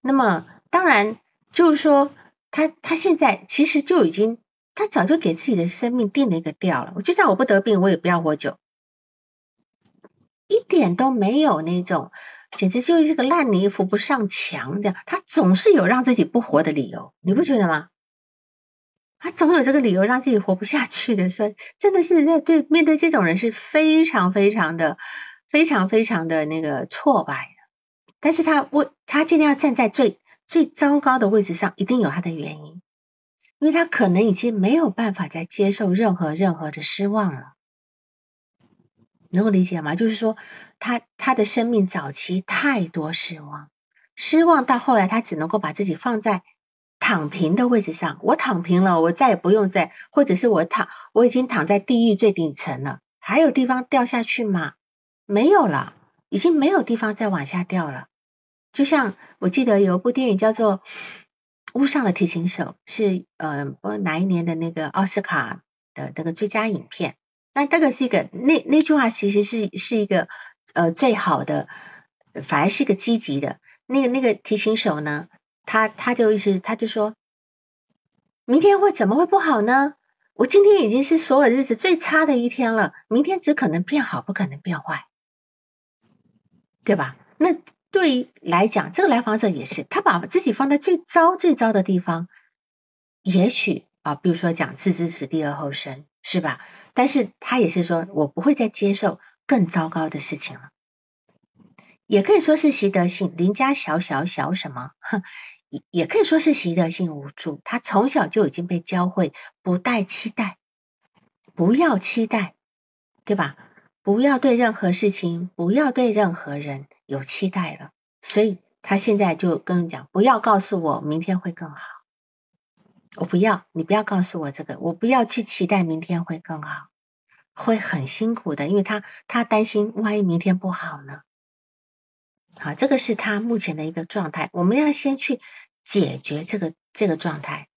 那么当然就是说。他他现在其实就已经，他早就给自己的生命定了一个调了。我就算我不得病，我也不要活久，一点都没有那种，简直就是个烂泥扶不上墙这样。他总是有让自己不活的理由，你不觉得吗？他总有这个理由让自己活不下去的，所以真的是在对面对这种人是非常非常的非常非常的那个挫败的。但是他我他尽量站在最。最糟糕的位置上一定有他的原因，因为他可能已经没有办法再接受任何任何的失望了，能够理解吗？就是说，他他的生命早期太多失望，失望到后来他只能够把自己放在躺平的位置上，我躺平了，我再也不用再，或者是我躺，我已经躺在地狱最顶层了，还有地方掉下去吗？没有了，已经没有地方再往下掉了。就像我记得有一部电影叫做《屋上的提琴手》，是呃不哪一年的那个奥斯卡的那个最佳影片。那这个是一个那那句话其实是是一个呃最好的，反而是一个积极的。那个那个提琴手呢，他他就意思他就说，明天会怎么会不好呢？我今天已经是所有日子最差的一天了，明天只可能变好，不可能变坏，对吧？那。对于来讲，这个来访者也是，他把自己放在最糟最糟的地方，也许啊，比如说讲置之死地而后生，是吧？但是他也是说我不会再接受更糟糕的事情了，也可以说是习得性邻家小小小什么，也也可以说是习得性无助。他从小就已经被教会不带期待，不要期待，对吧？不要对任何事情，不要对任何人有期待了，所以他现在就跟你讲，不要告诉我明天会更好，我不要，你不要告诉我这个，我不要去期待明天会更好。会很辛苦的，因为他他担心万一明天不好呢。好，这个是他目前的一个状态，我们要先去解决这个这个状态。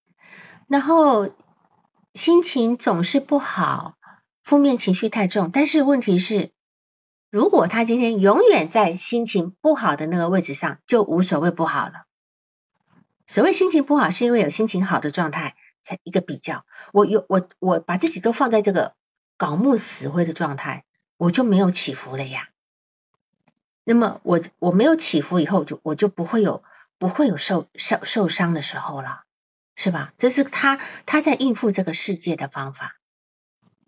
然后心情总是不好，负面情绪太重，但是问题是，如果他今天永远在心情不好的那个位置上，就无所谓不好了。所谓心情不好，是因为有心情好的状态才一个比较。我有我我把自己都放在这个槁木死灰的状态，我就没有起伏了呀。那么我我没有起伏以后，就我就不会有不会有受受受伤的时候了，是吧？这是他他在应付这个世界的方法，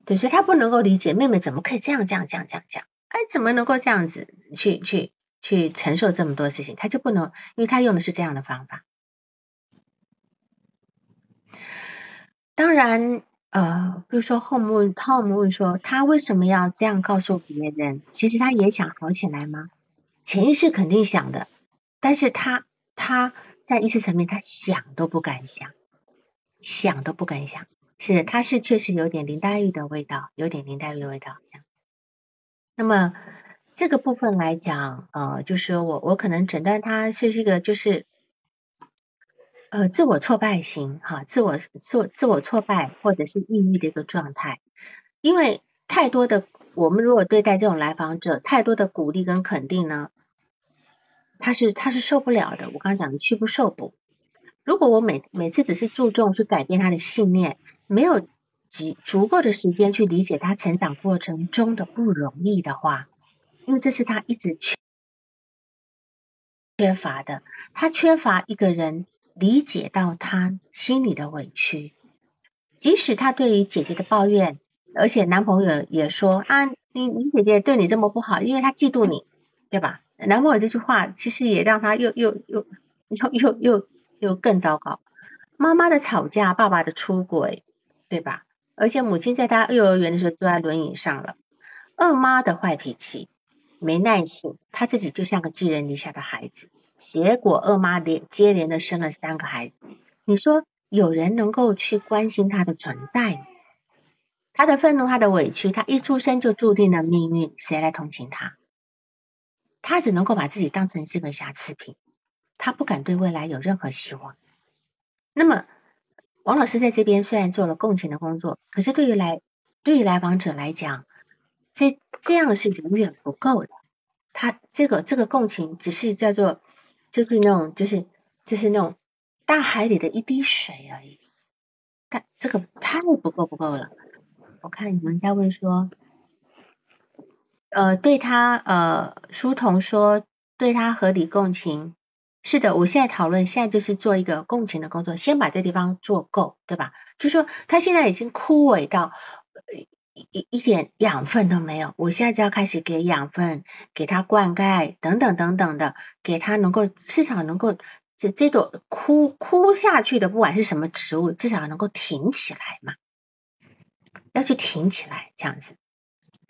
对，所以他不能够理解妹妹怎么可以这样这样这样这样这样，哎，怎么能够这样子去去去承受这么多事情？他就不能，因为他用的是这样的方法。当然，呃，比如说后木后木问说，他为什么要这样告诉别人？其实他也想好起来吗？潜意识肯定想的，但是他他在意识层面，他想都不敢想，想都不敢想。是，他是确实有点林黛玉的味道，有点林黛玉的味道。那么这个部分来讲，呃，就是我我可能诊断他是一个就是呃自我挫败型哈，自我自我自我挫败或者是抑郁的一个状态，因为太多的。我们如果对待这种来访者太多的鼓励跟肯定呢，他是他是受不了的。我刚刚讲的屈不受补。如果我每每次只是注重去改变他的信念，没有足足够的时间去理解他成长过程中的不容易的话，因为这是他一直缺缺乏的，他缺乏一个人理解到他心里的委屈，即使他对于姐姐的抱怨。而且男朋友也说啊，你你姐姐对你这么不好，因为她嫉妒你，对吧？男朋友这句话其实也让他又又又又又又又更糟糕。妈妈的吵架，爸爸的出轨，对吧？而且母亲在他幼儿园的时候坐在轮椅上了。二妈的坏脾气，没耐性，他自己就像个寄人篱下的孩子。结果二妈连接连的生了三个孩子，你说有人能够去关心他的存在吗？他的愤怒，他的委屈，他一出生就注定了命运，谁来同情他？他只能够把自己当成是个瑕疵品，他不敢对未来有任何希望。那么，王老师在这边虽然做了共情的工作，可是对于来对于来访者来讲，这这样是永远不够的。他这个这个共情只是叫做就是那种就是就是那种大海里的一滴水而已，但这个太不够不够了。我看你们在问说，呃，对他呃，书童说对他合理共情，是的，我现在讨论，现在就是做一个共情的工作，先把这地方做够，对吧？就说他现在已经枯萎到一一点养分都没有，我现在就要开始给养分，给他灌溉等等等等的，给他能够至少能够这这朵枯枯下去的，不管是什么植物，至少能够挺起来嘛。要去挺起来，这样子。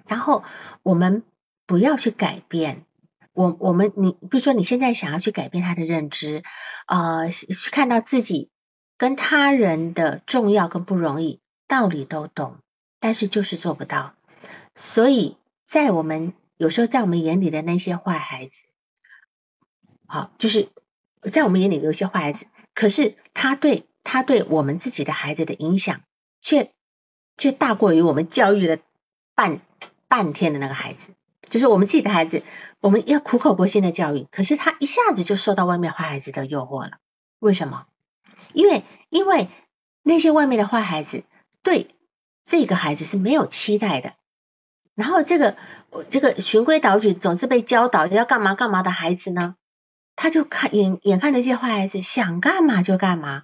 然后我们不要去改变我，我们你比如说你现在想要去改变他的认知，呃，看到自己跟他人的重要跟不容易，道理都懂，但是就是做不到。所以在我们有时候在我们眼里的那些坏孩子，好，就是在我们眼里有些坏孩子，可是他对他对我们自己的孩子的影响却。却大过于我们教育了半半天的那个孩子，就是我们自己的孩子，我们要苦口婆心的教育，可是他一下子就受到外面坏孩子的诱惑了。为什么？因为因为那些外面的坏孩子对这个孩子是没有期待的，然后这个这个循规蹈矩，总是被教导要干嘛干嘛的孩子呢，他就看眼眼看那些坏孩子想干嘛就干嘛。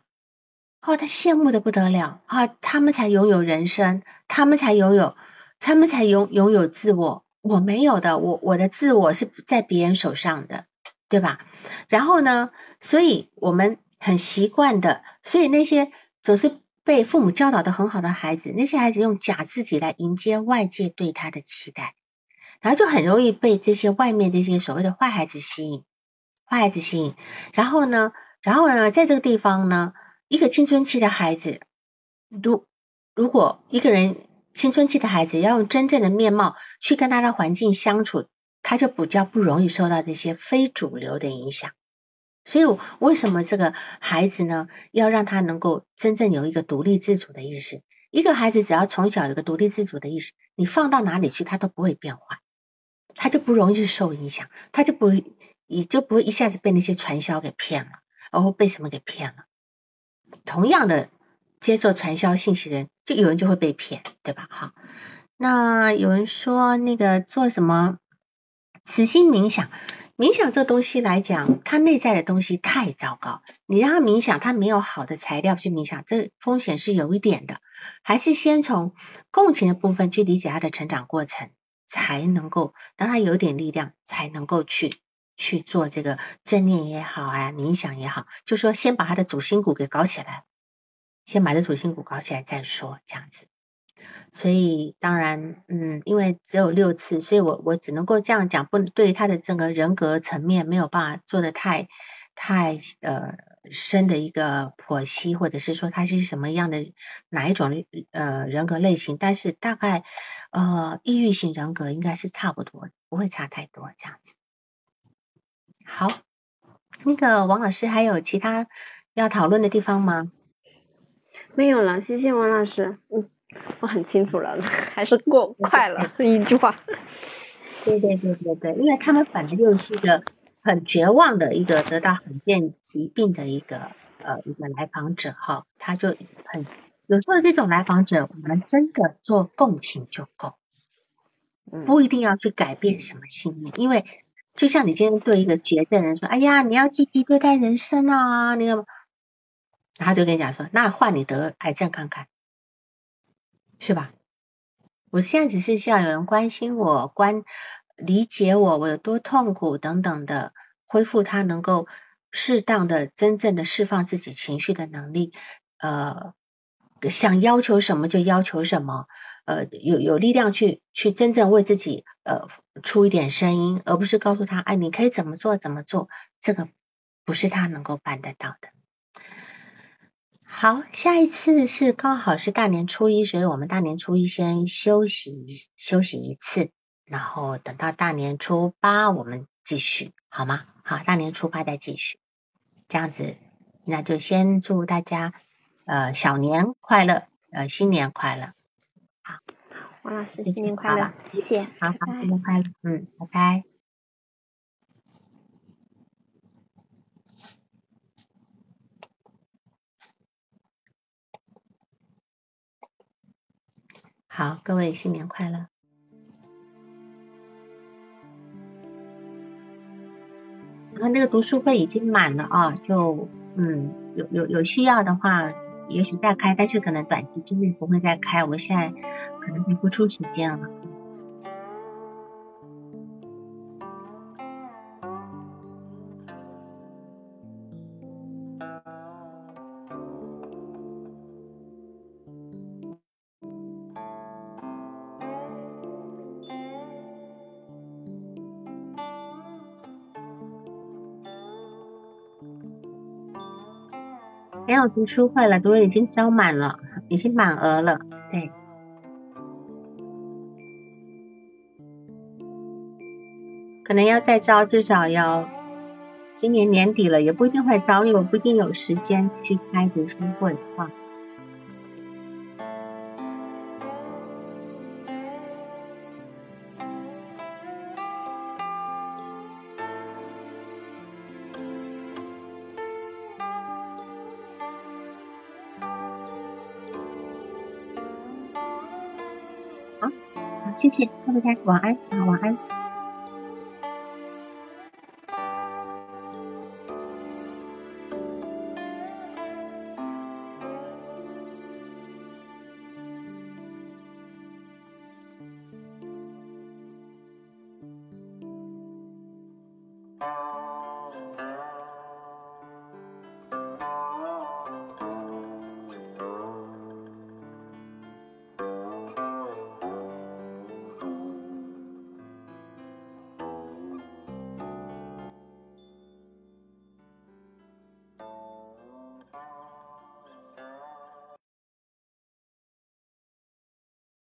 哦，他羡慕的不得了啊！他们才拥有人生，他们才拥有，他们才拥拥有自我。我没有的，我我的自我是在别人手上的，对吧？然后呢，所以我们很习惯的，所以那些总是被父母教导的很好的孩子，那些孩子用假字体来迎接外界对他的期待，然后就很容易被这些外面这些所谓的坏孩子吸引，坏孩子吸引。然后呢，然后呢，在这个地方呢。一个青春期的孩子，如如果一个人青春期的孩子要用真正的面貌去跟他的环境相处，他就比较不容易受到这些非主流的影响。所以为什么这个孩子呢，要让他能够真正有一个独立自主的意识？一个孩子只要从小有个独立自主的意识，你放到哪里去，他都不会变坏，他就不容易受影响，他就不也就不会一下子被那些传销给骗了，然后被什么给骗了。同样的，接受传销信息的人，就有人就会被骗，对吧？好，那有人说那个做什么慈心冥想，冥想这东西来讲，它内在的东西太糟糕，你让他冥想，他没有好的材料去冥想，这风险是有一点的。还是先从共情的部分去理解他的成长过程，才能够让他有点力量，才能够去去做这个正念也好啊，冥想也好，就说先把他的主心骨给搞起来，先把这主心骨搞起来再说，这样子。所以当然，嗯，因为只有六次，所以我我只能够这样讲，不对他的整个人格层面没有办法做的太太呃。深的一个剖析，或者是说他是什么样的哪一种呃人格类型，但是大概呃抑郁型人格应该是差不多，不会差太多这样子。好，那个王老师还有其他要讨论的地方吗？没有了，谢谢王老师。嗯，我很清楚了，还是过快了一句话。对对对对对，因为他们本来就是一个。很绝望的一个得到罕见疾病的一个呃一个来访者哈，他就很有时候这种来访者，我们真的做共情就够，不一定要去改变什么信念，因为就像你今天对一个绝症人说，哎呀，你要积极对待人生啊，那个，他就跟你讲说，那换你得癌症看看，是吧？我现在只是需要有人关心我关。理解我，我有多痛苦等等的，恢复他能够适当的、真正的释放自己情绪的能力。呃，想要求什么就要求什么，呃，有有力量去去真正为自己呃出一点声音，而不是告诉他，哎，你可以怎么做怎么做，这个不是他能够办得到的。好，下一次是刚好是大年初一，所以我们大年初一先休息休息一次。然后等到大年初八我们继续好吗？好，大年初八再继续，这样子，那就先祝大家呃小年快乐，呃新年快乐。好，王老师新年快乐，谢谢，好好新年快乐，嗯，拜拜。好，各位新年快乐。然后那个读书会已经满了啊，就嗯有有有需要的话，也许再开，但是可能短期之内不会再开，我现在可能不出时间了。有读书会了，读已经招满了，已经满额了。对，可能要再招，至少要今年年底了，也不一定会招，因为我不一定有时间去开读书会啊。谢谢，拜拜，晚安，啊，晚安。